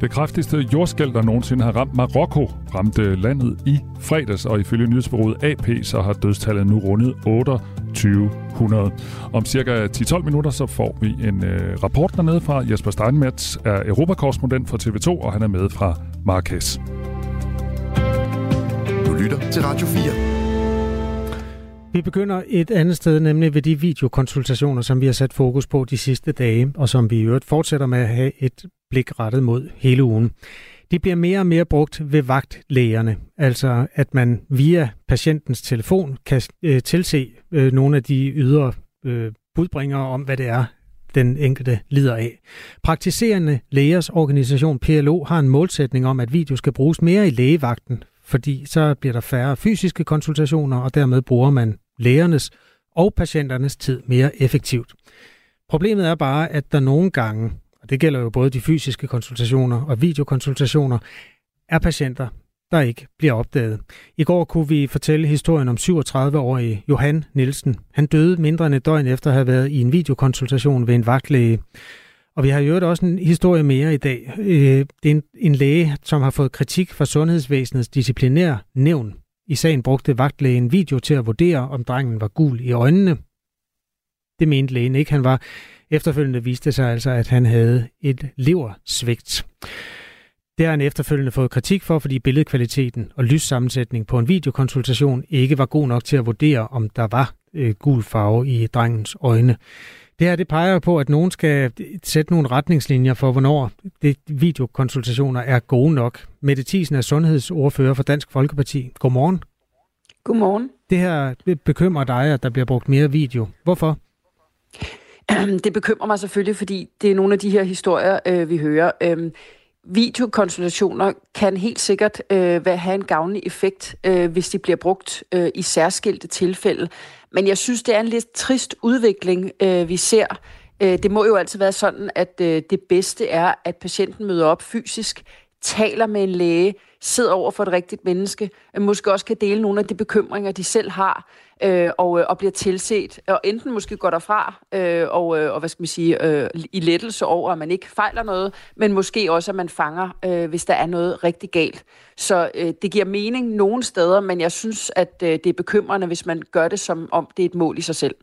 Det kraftigste jordskæld, der nogensinde har ramt Marokko, ramte landet i fredags, og ifølge nyhedsbureauet AP, så har dødstallet nu rundet 2800. Om cirka 10-12 minutter, så får vi en øh, rapport dernede fra Jesper Steinmetz, er europakorrespondent for TV2, og han er med fra Marrakesh. Du lytter til Radio 4. Vi begynder et andet sted, nemlig ved de videokonsultationer, som vi har sat fokus på de sidste dage, og som vi i øvrigt fortsætter med at have et blik rettet mod hele ugen. De bliver mere og mere brugt ved vagtlægerne, altså at man via patientens telefon kan øh, tilse øh, nogle af de ydre øh, budbringere om, hvad det er, den enkelte lider af. Praktiserende lægers organisation PLO har en målsætning om, at video skal bruges mere i lægevagten, fordi så bliver der færre fysiske konsultationer, og dermed bruger man lægernes og patienternes tid mere effektivt. Problemet er bare, at der nogle gange, og det gælder jo både de fysiske konsultationer og videokonsultationer, er patienter, der ikke bliver opdaget. I går kunne vi fortælle historien om 37-årige Johan Nielsen. Han døde mindre end et døgn efter at have været i en videokonsultation ved en vagtlæge. Og vi har jo også en historie mere i dag. Øh, det er en, en læge, som har fået kritik fra Sundhedsvæsenets disciplinær nævn. I sagen brugte vagtlægen video til at vurdere, om drengen var gul i øjnene. Det mente lægen ikke, han var. Efterfølgende viste sig altså, at han havde et leversvigt. Det har han efterfølgende fået kritik for, fordi billedkvaliteten og lyssammensætning på en videokonsultation ikke var god nok til at vurdere, om der var øh, gul farve i drengens øjne. Det her det peger på, at nogen skal sætte nogle retningslinjer for, hvornår det videokonsultationer er gode nok. Mette Thiesen er sundhedsordfører for Dansk Folkeparti. Godmorgen. Godmorgen. Det her bekymrer dig, at der bliver brugt mere video. Hvorfor? Det bekymrer mig selvfølgelig, fordi det er nogle af de her historier, øh, vi hører. Øhm, videokonsultationer kan helt sikkert øh, have en gavnlig effekt, øh, hvis de bliver brugt øh, i særskilte tilfælde. Men jeg synes, det er en lidt trist udvikling, øh, vi ser. Øh, det må jo altid være sådan, at øh, det bedste er, at patienten møder op fysisk, taler med en læge, sidder over for et rigtigt menneske, måske også kan dele nogle af de bekymringer, de selv har, øh, og, øh, og bliver tilset, og enten måske går derfra, øh, og, øh, og hvad skal man sige, øh, i lettelse over, at man ikke fejler noget, men måske også, at man fanger, øh, hvis der er noget rigtig galt. Så øh, det giver mening nogle steder, men jeg synes, at øh, det er bekymrende, hvis man gør det, som om det er et mål i sig selv.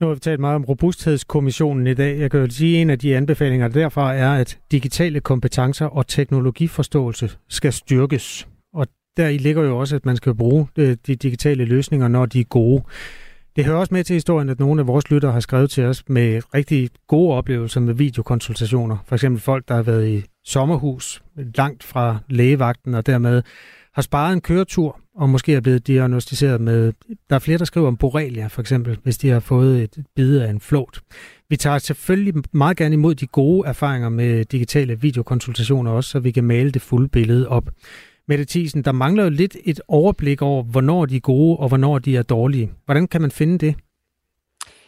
Nu har vi talt meget om robusthedskommissionen i dag. Jeg kan jo sige, at en af de anbefalinger derfra er, at digitale kompetencer og teknologiforståelse skal styrkes. Og der i ligger jo også, at man skal bruge øh, de digitale løsninger, når de er gode. Det hører også med til historien, at nogle af vores lyttere har skrevet til os med rigtig gode oplevelser med videokonsultationer. For eksempel folk, der har været i sommerhus langt fra lægevagten og dermed har sparet en køretur og måske er blevet diagnostiseret med... Der er flere, der skriver om borrelia, for eksempel, hvis de har fået et bid af en flot. Vi tager selvfølgelig meget gerne imod de gode erfaringer med digitale videokonsultationer også, så vi kan male det fulde billede op. Mette Thiesen, der mangler jo lidt et overblik over, hvornår de er gode og hvornår de er dårlige. Hvordan kan man finde det?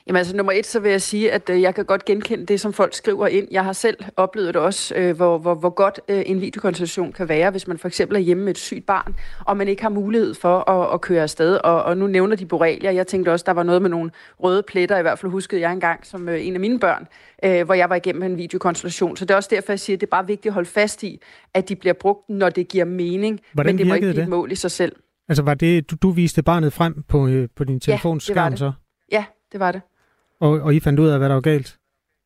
Jamen altså nummer et, så vil jeg sige, at øh, jeg kan godt genkende det, som folk skriver ind. Jeg har selv oplevet det også, øh, hvor, hvor, hvor godt øh, en videokonsultation kan være, hvis man for eksempel er hjemme med et sygt barn, og man ikke har mulighed for at, at køre afsted. Og, og nu nævner de borrelia. Jeg tænkte også, der var noget med nogle røde pletter, i hvert fald huskede jeg engang som øh, en af mine børn, øh, hvor jeg var igennem en videokonsultation. Så det er også derfor, jeg siger, at det er bare vigtigt at holde fast i, at de bliver brugt, når det giver mening, Hvordan men det må ikke blive det? et mål i sig selv. Altså var det, du, du viste barnet frem på, øh, på din telefonskærm ja, det var det. så? Ja, det var det. Og, og I fandt ud af, hvad der var galt?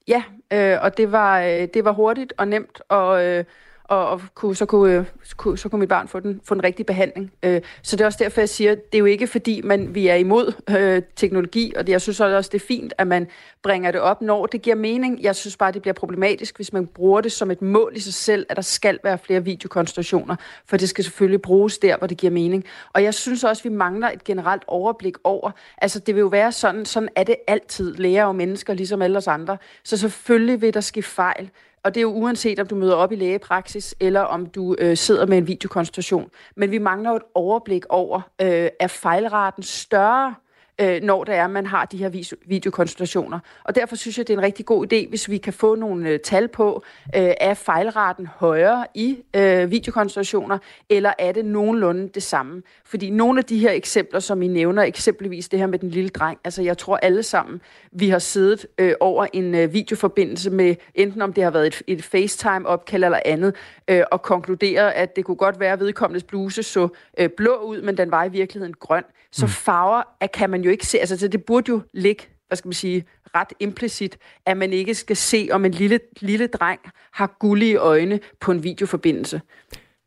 Ja, øh, og det var, øh, det var hurtigt og nemt, og, øh, og, og kunne, så, kunne, øh, kunne, så kunne mit barn få den, få den rigtige behandling. Øh, så det er også derfor, jeg siger, det er jo ikke fordi, man, vi er imod øh, teknologi, og det, jeg synes også, det er fint, at man bringer det op, når det giver mening. Jeg synes bare, det bliver problematisk, hvis man bruger det som et mål i sig selv, at der skal være flere videokonsultationer, for det skal selvfølgelig bruges der, hvor det giver mening. Og jeg synes også, vi mangler et generelt overblik over, altså det vil jo være sådan, sådan er det altid, læger og mennesker, ligesom alle os andre. Så selvfølgelig vil der ske fejl, og det er jo uanset, om du møder op i lægepraksis, eller om du øh, sidder med en videokonsultation. Men vi mangler jo et overblik over, øh, er fejlraten større øh, når det er, man har de her videokonsultationer. Og derfor synes jeg, det er en rigtig god idé, hvis vi kan få nogle øh, tal på, øh, er fejlraten højere i øh, videokonsultationer, eller er det nogenlunde det samme? Fordi nogle af de her eksempler, som I nævner, eksempelvis det her med den lille dreng, altså jeg tror alle sammen, vi har siddet øh, over en øh, videoforbindelse med, enten om det har været et, et FaceTime-opkald eller andet, øh, og konkluderet, at det kunne godt være, at vedkommendes bluse så øh, blå ud, men den var i virkeligheden grøn. Så mm. farver at kan man jo ikke se, altså det burde jo ligge hvad skal man sige, ret implicit, at man ikke skal se, om en lille, lille dreng har gullige øjne på en videoforbindelse.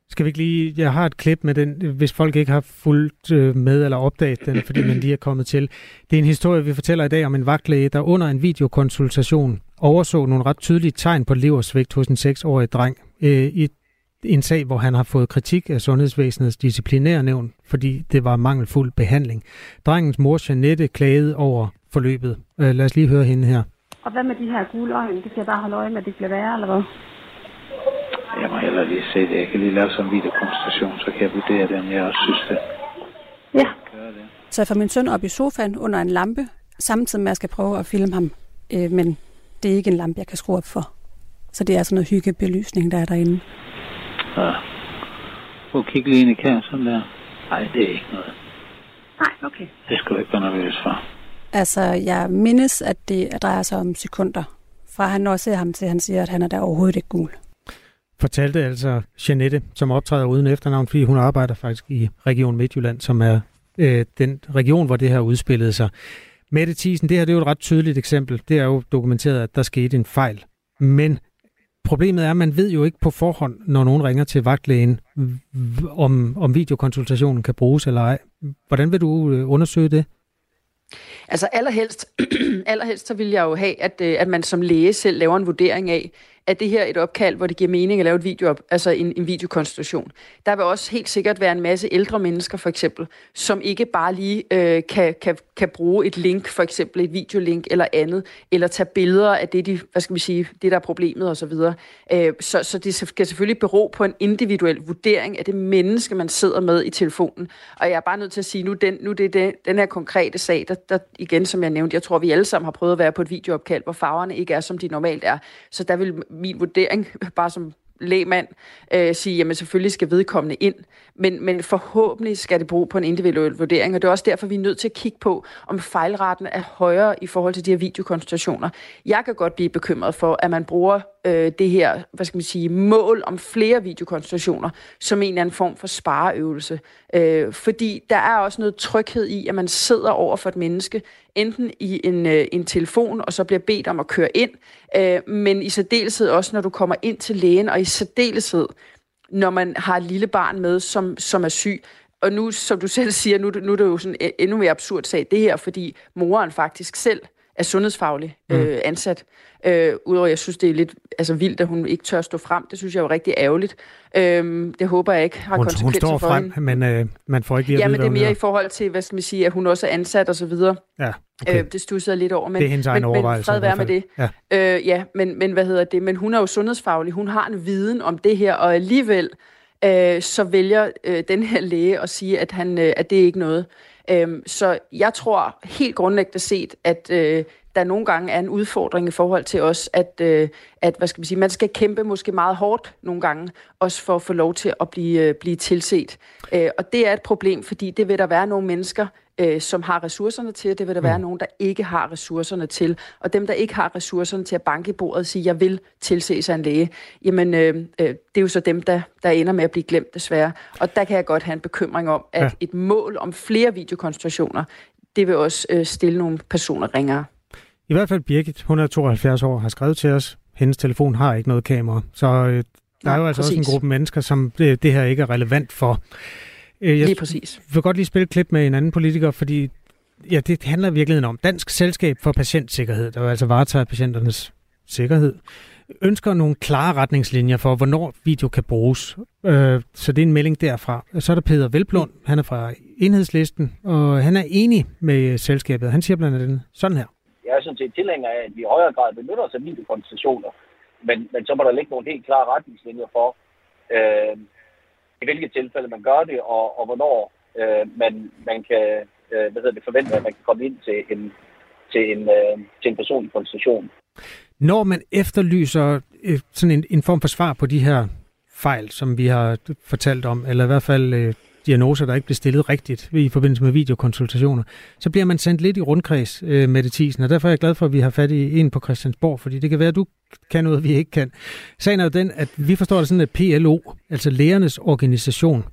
Skal vi ikke lige... Jeg har et klip med den, hvis folk ikke har fulgt øh, med eller opdaget den, fordi man lige er kommet til. Det er en historie, vi fortæller i dag om en vagtlæge, der under en videokonsultation overså nogle ret tydelige tegn på leversvigt hos en 6-årig dreng øh, i en sag, hvor han har fået kritik af sundhedsvæsenets disciplinærnævn, fordi det var mangelfuld behandling. Drengens mor Janette klagede over forløbet. Øh, lad os lige høre hende her. Og hvad med de her gule øjne? Det skal jeg bare holde øje med, at det bliver værre, eller hvad? Jeg må heller lige se det. Jeg kan lige lave sådan en videokonstruktion, så kan jeg vurdere det, om jeg også synes det. Ja. Så jeg får min søn op i sofaen under en lampe, samtidig med at jeg skal prøve at filme ham. Øh, men det er ikke en lampe, jeg kan skrue op for. Så det er sådan noget hyggebelysning, der er derinde. Ja. Prøv at kigge lige ind i sådan der. Nej, det er ikke noget. Nej, okay. Det skal du ikke være nervøs for. Altså, jeg mindes, at det drejer sig om sekunder. Fra han når ser ham til, han siger, at han er der overhovedet ikke gul. Fortalte altså Janette, som optræder uden efternavn, fordi hun arbejder faktisk i Region Midtjylland, som er øh, den region, hvor det her udspillede sig. Mette Thiesen, det her det er jo et ret tydeligt eksempel. Det er jo dokumenteret, at der skete en fejl. Men problemet er, at man ved jo ikke på forhånd, når nogen ringer til vagtlægen, om, om videokonsultationen kan bruges eller ej. Hvordan vil du øh, undersøge det? Altså allerhelst, allerhelst så vil jeg jo have, at, øh, at man som læge selv laver en vurdering af, er det her et opkald, hvor det giver mening at lave et video op, altså en, en videokonstruktion. Der vil også helt sikkert være en masse ældre mennesker, for eksempel, som ikke bare lige øh, kan, kan, kan bruge et link, for eksempel et videolink eller andet, eller tage billeder af det, de, hvad skal vi sige, det der er problemet osv. Så, øh, så, så det skal selvfølgelig bero på en individuel vurdering af det menneske, man sidder med i telefonen. Og jeg er bare nødt til at sige, nu den, nu det er den, den her konkrete sag, der, der igen, som jeg nævnte, jeg tror, vi alle sammen har prøvet at være på et videoopkald, hvor farverne ikke er, som de normalt er. Så der vil min vurdering, bare som lægmand, øh, sige, jamen selvfølgelig skal vedkommende ind, men, men forhåbentlig skal det bruge på en individuel vurdering, og det er også derfor, vi er nødt til at kigge på, om fejlraten er højere i forhold til de her videokonsultationer. Jeg kan godt blive bekymret for, at man bruger øh, det her, hvad skal man sige, mål om flere videokonsultationer som en eller anden form for spareøvelse. Øh, fordi der er også noget tryghed i, at man sidder over for et menneske, enten i en, øh, en telefon, og så bliver bedt om at køre ind, øh, men i særdeleshed også, når du kommer ind til lægen, og i særdeleshed, når man har et lille barn med, som, som er syg. Og nu, som du selv siger, nu, nu er det jo sådan en endnu mere absurd sag, det her, fordi moren faktisk selv er sundhedsfaglig mm. øh, ansat. Øh, Udover, jeg synes, det er lidt altså, vildt, at hun ikke tør stå frem. Det synes jeg er jo rigtig ærgerligt. Øh, det håber jeg ikke har hun, konsekvenser for Hun står frem, hende. men øh, man får ikke lige Ja, men det er mere i forhold til, hvad skal man sige, at hun også er ansat og så videre. Ja, okay. øh, det stusser lidt over. Men, Det er hendes egen men, overvejelse Men fred være med det. Ja. Øh, ja, men, men hvad hedder det? Men hun er jo sundhedsfaglig. Hun har en viden om det her, og alligevel øh, så vælger øh, den her læge at sige, at, han, øh, at det er ikke noget. Øhm, så jeg tror helt grundlæggende set, at øh, der nogle gange er en udfordring i forhold til os, at, øh, at hvad skal man sige, man skal kæmpe måske meget hårdt nogle gange, også for at få lov til at blive, øh, blive tilset. Øh, og det er et problem, fordi det vil der være nogle mennesker, øh, som har ressourcerne til, det vil der være nogen, der ikke har ressourcerne til. Og dem, der ikke har ressourcerne til at banke i bordet og sige, jeg vil tilse sig en læge, jamen øh, øh, det er jo så dem, der, der ender med at blive glemt desværre. Og der kan jeg godt have en bekymring om, at Ja. et mål om flere videokonsultationer, det vil også øh, stille nogle personer ringere. I hvert fald Birgit, hun er 72 år, har skrevet til os. Hendes telefon har ikke noget kamera. Så øh, der Nej, er jo altså også en præcis. gruppe mennesker, som det, det her ikke er relevant for. Øh, jeg Lige præcis. vil godt lige spille et klip med en anden politiker, fordi ja, det handler i virkeligheden om Dansk Selskab for Patientsikkerhed, der jo altså varetager patienternes sikkerhed, ønsker nogle klare retningslinjer for, hvornår video kan bruges. Øh, så det er en melding derfra. Så er der Peter Velblund, han er fra Enhedslisten, og han er enig med selskabet. Han siger blandt andet sådan her. Jeg er sådan set tilhænger af, at vi i højere grad benytter os af videokonsultationer, men, men så må der ligge nogle helt klare retningslinjer for, øh, i hvilke tilfælde man gør det, og, og hvornår øh, man, man kan øh, hvad hedder det, forvente, at man kan komme ind til en, til en, øh, til en personlig konsultation. Når man efterlyser øh, sådan en, en form for svar på de her fejl, som vi har fortalt om, eller i hvert fald øh, diagnoser, der ikke bliver stillet rigtigt i forbindelse med videokonsultationer, så bliver man sendt lidt i rundkreds øh, med det tisen, og derfor er jeg glad for, at vi har fat i en på Christiansborg, fordi det kan være, at du kan noget, vi ikke kan. Sagen er jo den, at vi forstår det sådan, at PLO, altså lægernes organisation,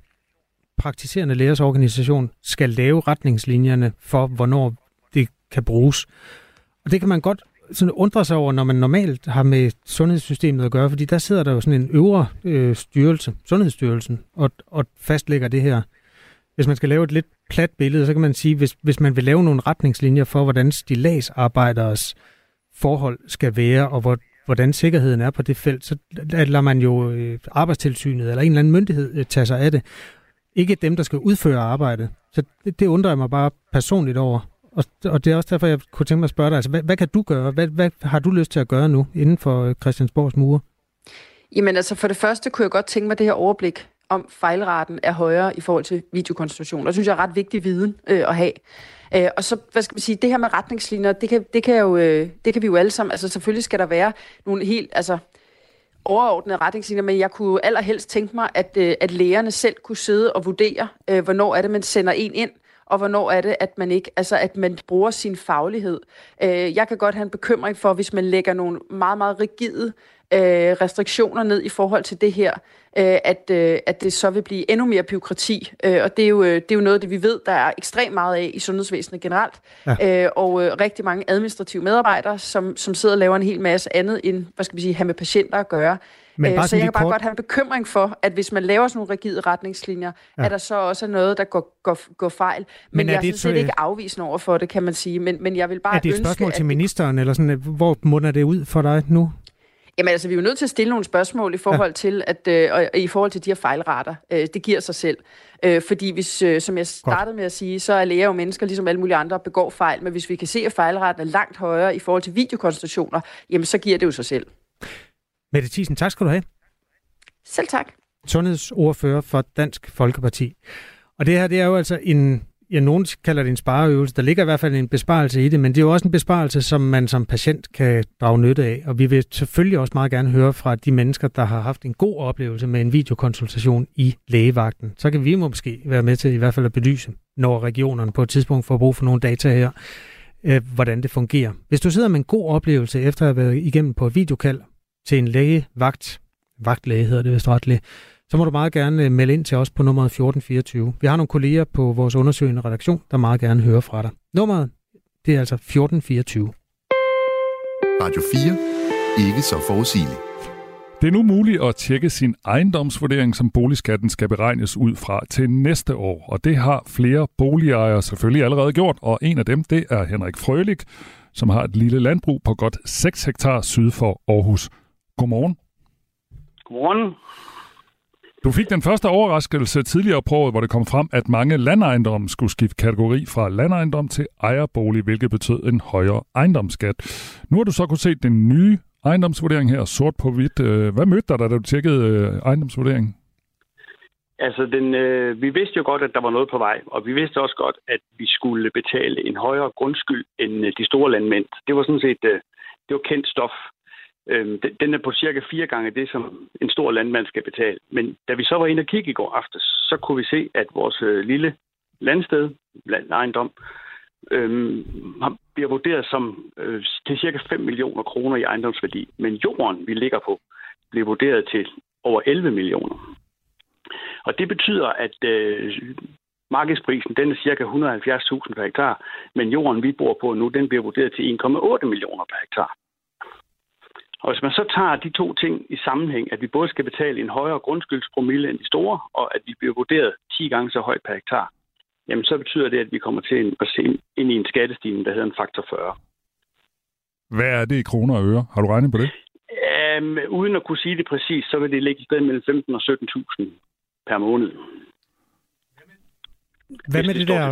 praktiserende lægers organisation, skal lave retningslinjerne for, hvornår det kan bruges. Og det kan man godt sådan undrer sig over, når man normalt har med sundhedssystemet at gøre, fordi der sidder der jo sådan en øvre øh, styrelse, Sundhedsstyrelsen, og, og fastlægger det her. Hvis man skal lave et lidt plat billede, så kan man sige, hvis, hvis man vil lave nogle retningslinjer for, hvordan stilagsarbejderes forhold skal være, og hvor, hvordan sikkerheden er på det felt, så lader man jo øh, arbejdstilsynet eller en eller anden myndighed øh, tage sig af det. Ikke dem, der skal udføre arbejdet. Så det, det undrer jeg mig bare personligt over. Og, og det er også derfor, jeg kunne tænke mig at spørge dig, altså, hvad, hvad kan du gøre? Hvad, hvad har du lyst til at gøre nu inden for øh, Christiansborgs mure? Jamen altså, for det første kunne jeg godt tænke mig det her overblik om fejlraten er højere i forhold til videokonstruktion. Det synes jeg er ret vigtig viden øh, at have. Øh, og så, hvad skal man sige, det her med retningslinjer, det kan, det kan, jo, øh, det kan vi jo alle sammen, altså selvfølgelig skal der være nogle helt, altså overordnede retningslinjer, men jeg kunne allerhelst tænke mig, at, øh, at lægerne selv kunne sidde og vurdere, øh, hvornår er det, man sender en ind, og hvornår er det, at man ikke, altså at man bruger sin faglighed. Øh, jeg kan godt have en bekymring for, hvis man lægger nogle meget, meget rigide øh, restriktioner ned i forhold til det her, øh, at, øh, at det så vil blive endnu mere byråkrati. Øh, og det er, jo, øh, det er jo noget, det vi ved, der er ekstremt meget af i sundhedsvæsenet generelt. Ja. Øh, og øh, rigtig mange administrative medarbejdere, som, som sidder og laver en hel masse andet end, hvad skal vi sige, have med patienter at gøre. Men bare så jeg kan bare kort... godt have en bekymring for, at hvis man laver sådan nogle rigide retningslinjer, ja. er der så også noget, der går, går, går fejl. Men, men jeg er det set ikke afvisende over for det, kan man sige. Men, men jeg vil bare Er det et ønske, spørgsmål til ministeren, eller sådan, hvor munder det ud for dig nu? Jamen altså, vi er jo nødt til at stille nogle spørgsmål i forhold ja. til, at øh, og, i forhold til de her fejlrater. Øh, det giver sig selv. Øh, fordi hvis, øh, som jeg startede Godt. med at sige, så er læger jo mennesker, ligesom alle mulige andre, begår fejl. Men hvis vi kan se, at fejlraten er langt højere i forhold til videokonstruktioner, jamen så giver det jo sig selv. Mette Thiesen, tak skal du have. Selv tak. Sundhedsordfører for Dansk Folkeparti. Og det her, det er jo altså en, ja, nogen kalder det en spareøvelse. Der ligger i hvert fald en besparelse i det, men det er jo også en besparelse, som man som patient kan drage nytte af. Og vi vil selvfølgelig også meget gerne høre fra de mennesker, der har haft en god oplevelse med en videokonsultation i lægevagten. Så kan vi måske være med til i hvert fald at belyse, når regionerne på et tidspunkt får brug for nogle data her, øh, hvordan det fungerer. Hvis du sidder med en god oplevelse efter at have været igennem på et videokald til en lægevagt, vagtlæge hedder det vist retligt, så må du meget gerne øh, melde ind til os på nummeret 1424. Vi har nogle kolleger på vores undersøgende redaktion, der meget gerne hører fra dig. Nummeret, det er altså 1424. Radio 4. Ikke så forudsigeligt. Det er nu muligt at tjekke sin ejendomsvurdering, som boligskatten skal beregnes ud fra til næste år. Og det har flere boligejere selvfølgelig allerede gjort, og en af dem, det er Henrik Frølik, som har et lille landbrug på godt 6 hektar syd for Aarhus. Godmorgen. Godmorgen. Du fik den første overraskelse tidligere på året, hvor det kom frem, at mange landejendomme skulle skifte kategori fra landejendom til ejerbolig, hvilket betød en højere ejendomsskat. Nu har du så kunne se den nye ejendomsvurdering her, sort på hvidt. Øh, hvad mødte dig, da du tjekkede øh, ejendomsvurderingen? Altså, den, øh, vi vidste jo godt, at der var noget på vej, og vi vidste også godt, at vi skulle betale en højere grundskyld end øh, de store landmænd. Det var sådan set øh, det var kendt stof. Øh, den er på cirka fire gange det, som en stor landmand skal betale. Men da vi så var inde og kigge i går aftes, så kunne vi se, at vores øh, lille landsted, landejendom, øh, bliver vurderet som øh, til cirka 5 millioner kroner i ejendomsværdi. Men jorden, vi ligger på, bliver vurderet til over 11 millioner. Og det betyder, at øh, markedsprisen den er cirka 170.000 per hektar, men jorden, vi bor på nu, den bliver vurderet til 1,8 millioner per hektar. Og hvis man så tager de to ting i sammenhæng, at vi både skal betale en højere grundskyldspromille end de store, og at vi bliver vurderet 10 gange så højt per hektar, jamen så betyder det, at vi kommer til at se ind i en skattestigning, der hedder en faktor 40. Hvad er det i kroner og øre? Har du regnet på det? Um, uden at kunne sige det præcis, så vil det ligge i stedet mellem 15 og 17.000 per måned. Hvad med det der,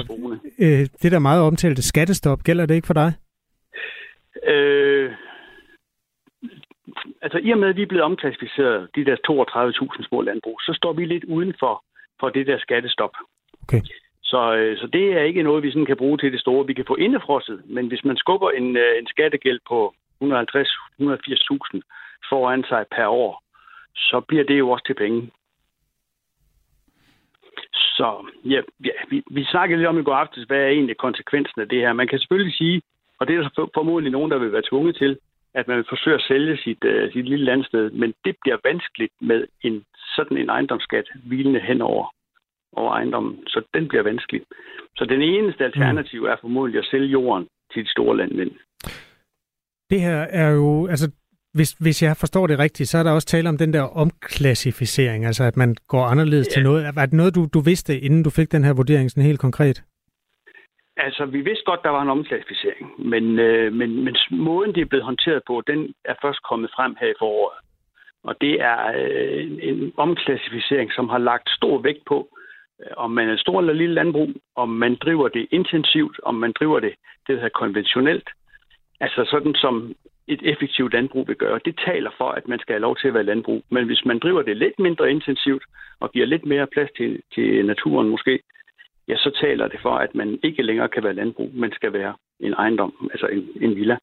øh, det der meget omtalte skattestop? Gælder det ikke for dig? Øh, altså i og med, at vi er blevet omklassificeret, de der 32.000 små landbrug, så står vi lidt uden for, for det der skattestop. Okay. Så, øh, så det er ikke noget, vi sådan kan bruge til det store. Vi kan få indefrosset, men hvis man skubber en, øh, en skattegæld på 150-180.000 foran sig per år, så bliver det jo også til penge. Så ja, ja vi, vi snakkede lidt om i går aftes, hvad er egentlig konsekvensen af det her. Man kan selvfølgelig sige, og det er der formodentlig nogen, der vil være tvunget til, at man vil forsøge at sælge sit, uh, sit lille landsted, men det bliver vanskeligt med en sådan en ejendomsskat hvilende hen over, ejendommen, så den bliver vanskelig. Så den eneste alternativ er formodentlig at sælge jorden til de store landmænd. Det her er jo, altså hvis, hvis jeg forstår det rigtigt, så er der også tale om den der omklassificering, altså at man går anderledes ja. til noget. Er det noget, du, du vidste, inden du fik den her vurdering sådan helt konkret? Altså, vi vidste godt, der var en omklassificering, men, øh, men, men måden, det er blevet håndteret på, den er først kommet frem her i foråret. Og det er øh, en omklassificering, som har lagt stor vægt på, øh, om man er stor eller lille landbrug, om man driver det intensivt, om man driver det, det hedder konventionelt. Altså sådan som et effektivt landbrug vil gøre. Det taler for, at man skal have lov til at være landbrug. Men hvis man driver det lidt mindre intensivt og giver lidt mere plads til, til naturen måske, ja, så taler det for, at man ikke længere kan være landbrug, men skal være en ejendom, altså en, en villa.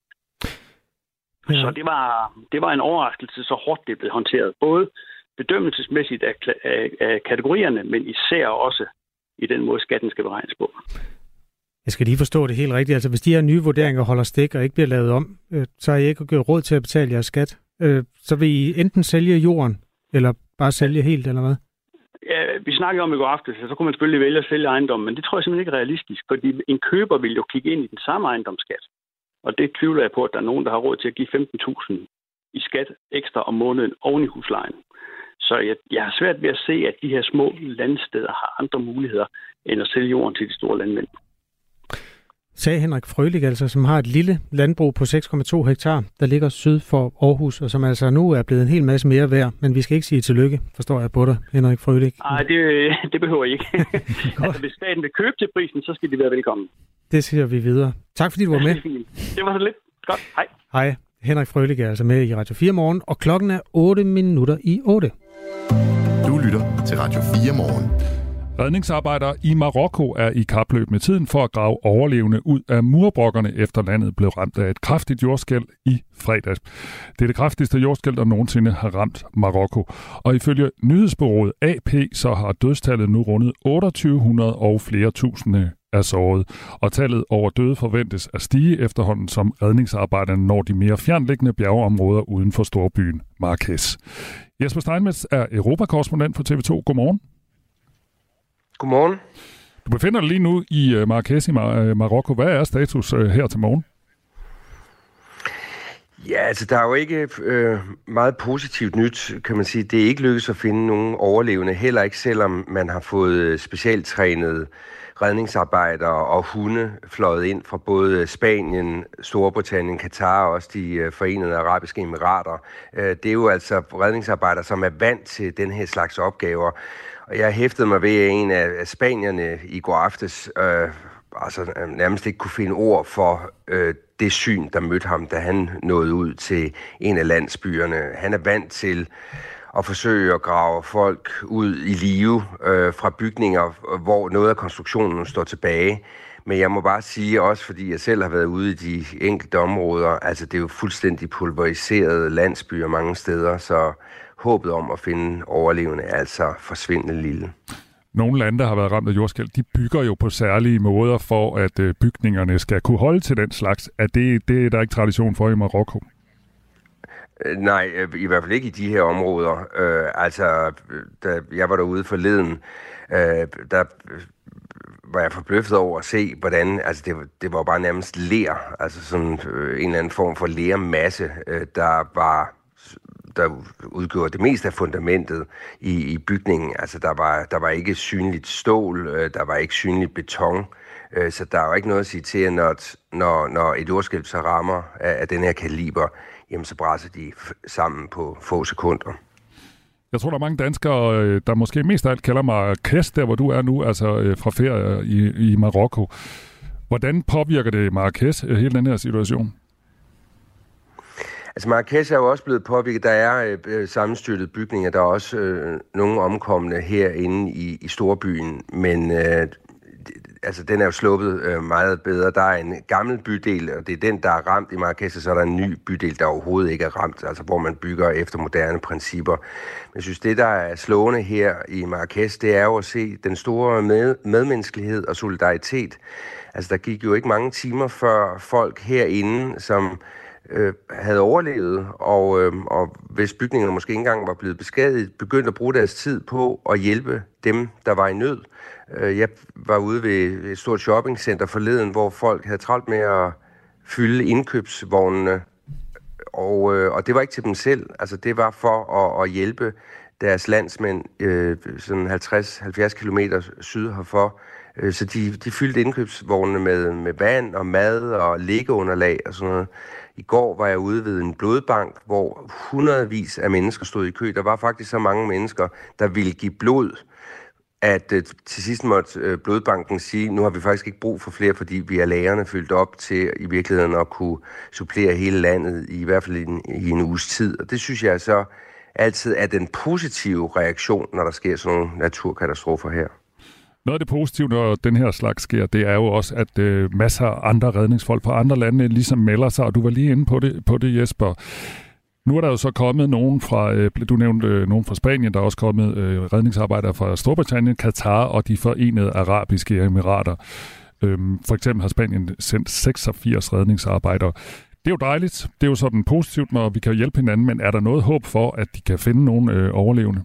Ja. Så det var, det var en overraskelse, så hårdt det blev håndteret. Både bedømmelsesmæssigt af, af, af kategorierne, men især også i den måde, skatten skal beregnes på. Jeg skal lige forstå det helt rigtigt. Altså, hvis de her nye vurderinger holder stik og ikke bliver lavet om, øh, så har I ikke gjort råd til at betale jeres skat. Øh, så vil I enten sælge jorden, eller bare sælge helt, eller hvad? Vi snakkede om i går aftes, så kunne man selvfølgelig vælge at sælge ejendommen, men det tror jeg simpelthen ikke er realistisk, fordi en køber vil jo kigge ind i den samme ejendomsskat. Og det tvivler jeg på, at der er nogen, der har råd til at give 15.000 i skat ekstra om måneden oven i huslejen. Så jeg, jeg har svært ved at se, at de her små landsteder har andre muligheder end at sælge jorden til de store landmænd sagde Henrik Frølik, altså, som har et lille landbrug på 6,2 hektar, der ligger syd for Aarhus, og som altså nu er blevet en hel masse mere værd. Men vi skal ikke sige tillykke, forstår jeg på dig, Henrik Frølik. Nej, det, det behøver jeg ikke. altså, hvis staten vil købe til prisen, så skal de være velkommen. Det siger vi videre. Tak fordi du var med. det var så lidt. Godt. Hej. Hej. Henrik Frølik er altså med i Radio 4 morgen, og klokken er 8 minutter i 8. Du lytter til Radio 4 morgen. Redningsarbejdere i Marokko er i kapløb med tiden for at grave overlevende ud af murbrokkerne, efter landet blev ramt af et kraftigt jordskæld i fredags. Det er det kraftigste jordskæld, der nogensinde har ramt Marokko. Og ifølge nyhedsbureauet AP, så har dødstallet nu rundet 2800 og flere tusinde er såret, og tallet over døde forventes at stige efterhånden, som redningsarbejderne når de mere fjernliggende bjergeområder uden for storbyen Marrakesh. Jesper Steinmetz er europakorrespondent for TV2. Godmorgen. Godmorgen. Du befinder dig lige nu i uh, Marrakesh i Mar- uh, Marokko. Hvad er status uh, her til morgen? Ja, altså der er jo ikke øh, meget positivt nyt, kan man sige. Det er ikke lykkedes at finde nogen overlevende, heller ikke selvom man har fået specialtrænede redningsarbejdere og hunde fløjet ind fra både Spanien, Storbritannien, Katar og også de forenede arabiske emirater. Det er jo altså redningsarbejdere, som er vant til den her slags opgaver. Og jeg hæftede mig ved en af spanierne i går aftes, øh, altså øh, nærmest ikke kunne finde ord for øh, det syn, der mødte ham, da han nåede ud til en af landsbyerne. Han er vant til at forsøge at grave folk ud i live øh, fra bygninger, hvor noget af konstruktionen står tilbage. Men jeg må bare sige også, fordi jeg selv har været ude i de enkelte områder, altså det er jo fuldstændig pulveriserede landsbyer mange steder, så håbet om at finde overlevende er altså forsvindende lille. Nogle lande, der har været ramt af jordskæld, de bygger jo på særlige måder for, at øh, bygningerne skal kunne holde til den slags. Er det, det er der ikke tradition for i Marokko? Øh, nej, øh, i hvert fald ikke i de her områder. Øh, altså, da jeg var derude forleden, øh, der var jeg forbløffet over at se, hvordan, altså det, det var bare nærmest ler, altså sådan øh, en eller anden form for lermasse, øh, der var der udgjorde det meste af fundamentet i, i bygningen. Altså, der var, der var ikke synligt stål, øh, der var ikke synligt beton, øh, så der er jo ikke noget at sige til, at når, når, når et jordskælv så rammer af, af den her kaliber, jamen så brænder de sammen på få sekunder. Jeg tror, der er mange danskere, øh, der måske mest af alt kalder mig Kæst, der hvor du er nu, altså øh, fra ferie i, i Marokko. Hvordan påvirker det Marrakesh, øh, hele den her situation? Altså Marrakesh er jo også blevet påvirket. Der er øh, øh sammenstyrtet bygninger. Der er også øh, nogle omkomne herinde i, i storbyen. Men øh, altså den er jo sluppet øh, meget bedre. Der er en gammel bydel, og det er den, der er ramt i Marrakesh, og så er der en ny bydel, der overhovedet ikke er ramt, altså hvor man bygger efter moderne principper. Men jeg synes, det, der er slående her i Marrakesh, det er jo at se den store med, medmenneskelighed og solidaritet. Altså, der gik jo ikke mange timer før folk herinde, som øh, havde overlevet, og, øh, og hvis bygningerne måske ikke engang var blevet beskadiget, begyndte at bruge deres tid på at hjælpe dem, der var i nød. Øh, jeg var ude ved et stort shoppingcenter forleden, hvor folk havde travlt med at fylde indkøbsvognene, og, øh, og det var ikke til dem selv. Altså, det var for at, at hjælpe deres landsmænd øh, sådan 50-70 km syd herfor. Øh, så de, de fyldte indkøbsvognene med, med vand og mad og liggeunderlag og sådan noget. I går var jeg ude ved en blodbank, hvor hundredvis af mennesker stod i kø. Der var faktisk så mange mennesker, der ville give blod, at øh, til sidst måtte øh, blodbanken sige, nu har vi faktisk ikke brug for flere, fordi vi er lagerne fyldt op til i virkeligheden at kunne supplere hele landet, i, i hvert fald i en, i en uges tid. Og det synes jeg så altid er den positive reaktion, når der sker sådan nogle naturkatastrofer her. Noget af det positive, når den her slags sker, det er jo også, at øh, masser af andre redningsfolk fra andre lande ligesom melder sig, og du var lige inde på det, på det Jesper. Nu er der jo så kommet nogen fra, øh, du nævnte øh, nogen fra Spanien, der er også kommet øh, redningsarbejdere fra Storbritannien, Katar og de forenede arabiske emirater. Øhm, for eksempel har Spanien sendt 86 redningsarbejdere. Det er jo dejligt. Det er jo sådan positivt, når vi kan hjælpe hinanden, men er der noget håb for, at de kan finde nogen øh, overlevende?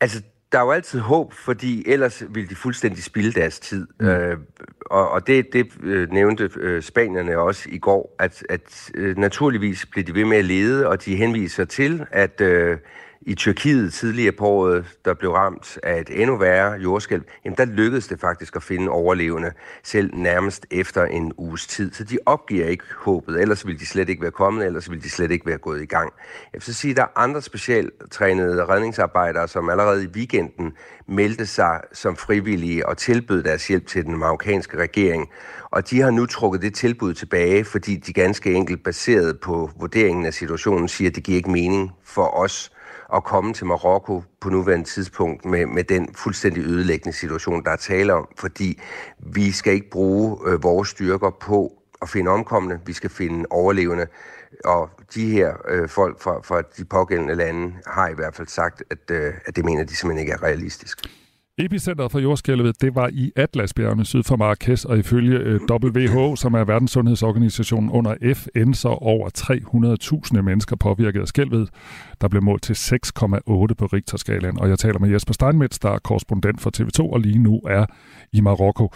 Altså, der er jo altid håb, fordi ellers vil de fuldstændig spilde deres tid. Mm. Øh, og, og det, det øh, nævnte øh, spanierne også i går, at, at øh, naturligvis bliver de ved med at lede, og de henviser til, at øh, i Tyrkiet tidligere på året, der blev ramt af et endnu værre jordskælv, jamen der lykkedes det faktisk at finde overlevende, selv nærmest efter en uges tid. Så de opgiver ikke håbet, ellers ville de slet ikke være kommet, ellers ville de slet ikke være gået i gang. Jeg vil så sige, at der er andre specialtrænede redningsarbejdere, som allerede i weekenden meldte sig som frivillige og tilbød deres hjælp til den marokkanske regering. Og de har nu trukket det tilbud tilbage, fordi de ganske enkelt baseret på vurderingen af situationen siger, at det giver ikke mening for os at komme til Marokko på nuværende tidspunkt med, med den fuldstændig ødelæggende situation, der er tale om, fordi vi skal ikke bruge øh, vores styrker på at finde omkomne, vi skal finde overlevende, og de her øh, folk fra, fra de pågældende lande har i hvert fald sagt, at, øh, at det mener de simpelthen ikke er realistisk. Epicenteret for jordskælvet, det var i Atlasbjergene syd for Marrakesh, og ifølge øh, WHO, som er Verdenssundhedsorganisationen under FN, så over 300.000 mennesker påvirket af skælvet. Der blev målt til 6,8 på Richterskalaen, og jeg taler med Jesper Steinmetz, der er korrespondent for TV2 og lige nu er i Marokko.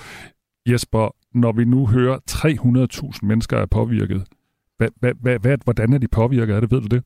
Jesper, når vi nu hører 300.000 mennesker er påvirket, hvad, hvad, hvad, hvordan er de påvirket Er det, ved du det?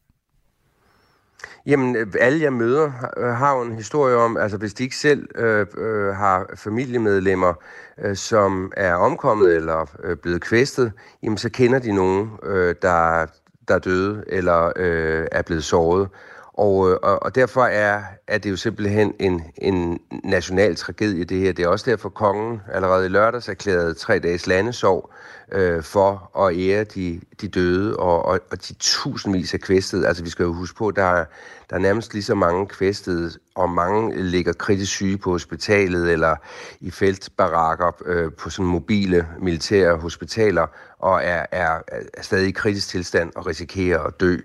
Jamen, øh, alle jeg møder øh, har jo en historie om, altså hvis de ikke selv øh, øh, har familiemedlemmer, øh, som er omkommet eller øh, blevet kvæstet, jamen så kender de nogen, øh, der, der er døde eller øh, er blevet såret. Og, øh, og, og derfor er, er det jo simpelthen en, en national tragedie, det her. Det er også derfor, kongen allerede i lørdags erklærede tre dages landesorg øh, for at ære de, de døde og, og, og de tusindvis af kvæstede. Altså vi skal jo huske på, der der er nærmest lige så mange kvæstede, og mange ligger kritisk syge på hospitalet eller i feltbarakker øh, på sådan mobile militære hospitaler og er, er, er stadig i kritisk tilstand og risikerer at dø.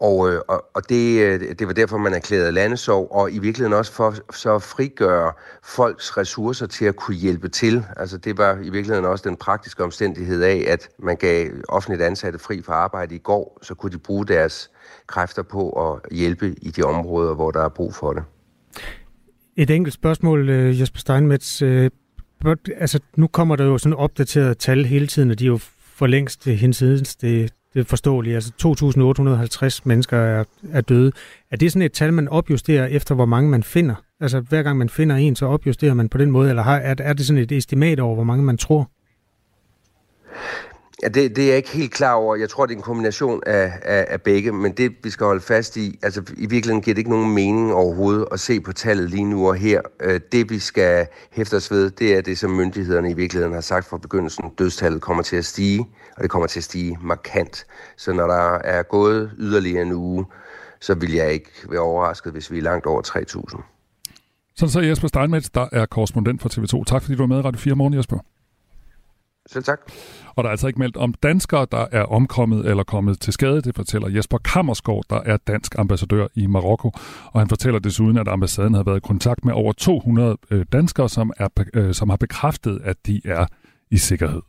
Og, øh, og, og det, øh, det var derfor, man erklærede landesorg, og i virkeligheden også for så at frigøre folks ressourcer til at kunne hjælpe til. Altså det var i virkeligheden også den praktiske omstændighed af, at man gav offentligt ansatte fri fra arbejde i går, så kunne de bruge deres kræfter på at hjælpe i de områder, hvor der er brug for det. Et enkelt spørgsmål, øh, Jesper Steinmetz. Øh, altså, nu kommer der jo sådan opdateret tal hele tiden, og de er jo for længst øh, hinsides det, det. Altså 2.850 mennesker er, er døde. Er det sådan et tal, man opjusterer efter, hvor mange man finder? Altså hver gang man finder en, så opjusterer man på den måde, eller har, er, er det sådan et estimat over, hvor mange man tror? Ja, det, det er jeg ikke helt klar over. Jeg tror, det er en kombination af, af, af begge, men det vi skal holde fast i, altså i virkeligheden giver det ikke nogen mening overhovedet at se på tallet lige nu og her. Øh, det vi skal hæfte os ved, det er det, som myndighederne i virkeligheden har sagt fra begyndelsen. Dødstallet kommer til at stige, og det kommer til at stige markant. Så når der er gået yderligere en uge, så vil jeg ikke være overrasket, hvis vi er langt over 3.000. Så så Jesper Steinmetz, der er korrespondent for TV2. Tak fordi du var med i Radio 4 morgen, Jesper. Så tak. Og der er altså ikke meldt om danskere, der er omkommet eller kommet til skade. Det fortæller Jesper Kammersgaard, der er dansk ambassadør i Marokko. Og han fortæller desuden, at ambassaden har været i kontakt med over 200 øh, danskere, som, er, øh, som har bekræftet, at de er i sikkerhed.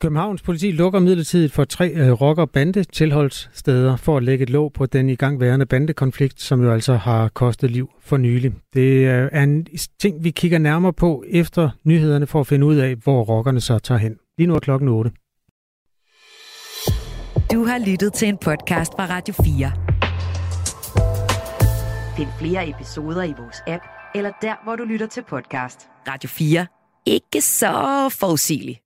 Københavns politi lukker midlertidigt for tre øh, rocker bande tilholdssteder for at lægge et låg på den igangværende bandekonflikt, som jo altså har kostet liv for nylig. Det øh, er en ting, vi kigger nærmere på efter nyhederne for at finde ud af, hvor rockerne så tager hen. Lige nu er klokken 8. Du har lyttet til en podcast fra Radio 4. Find flere episoder i vores app, eller der, hvor du lytter til podcast. Radio 4. Ikke så forudsigeligt.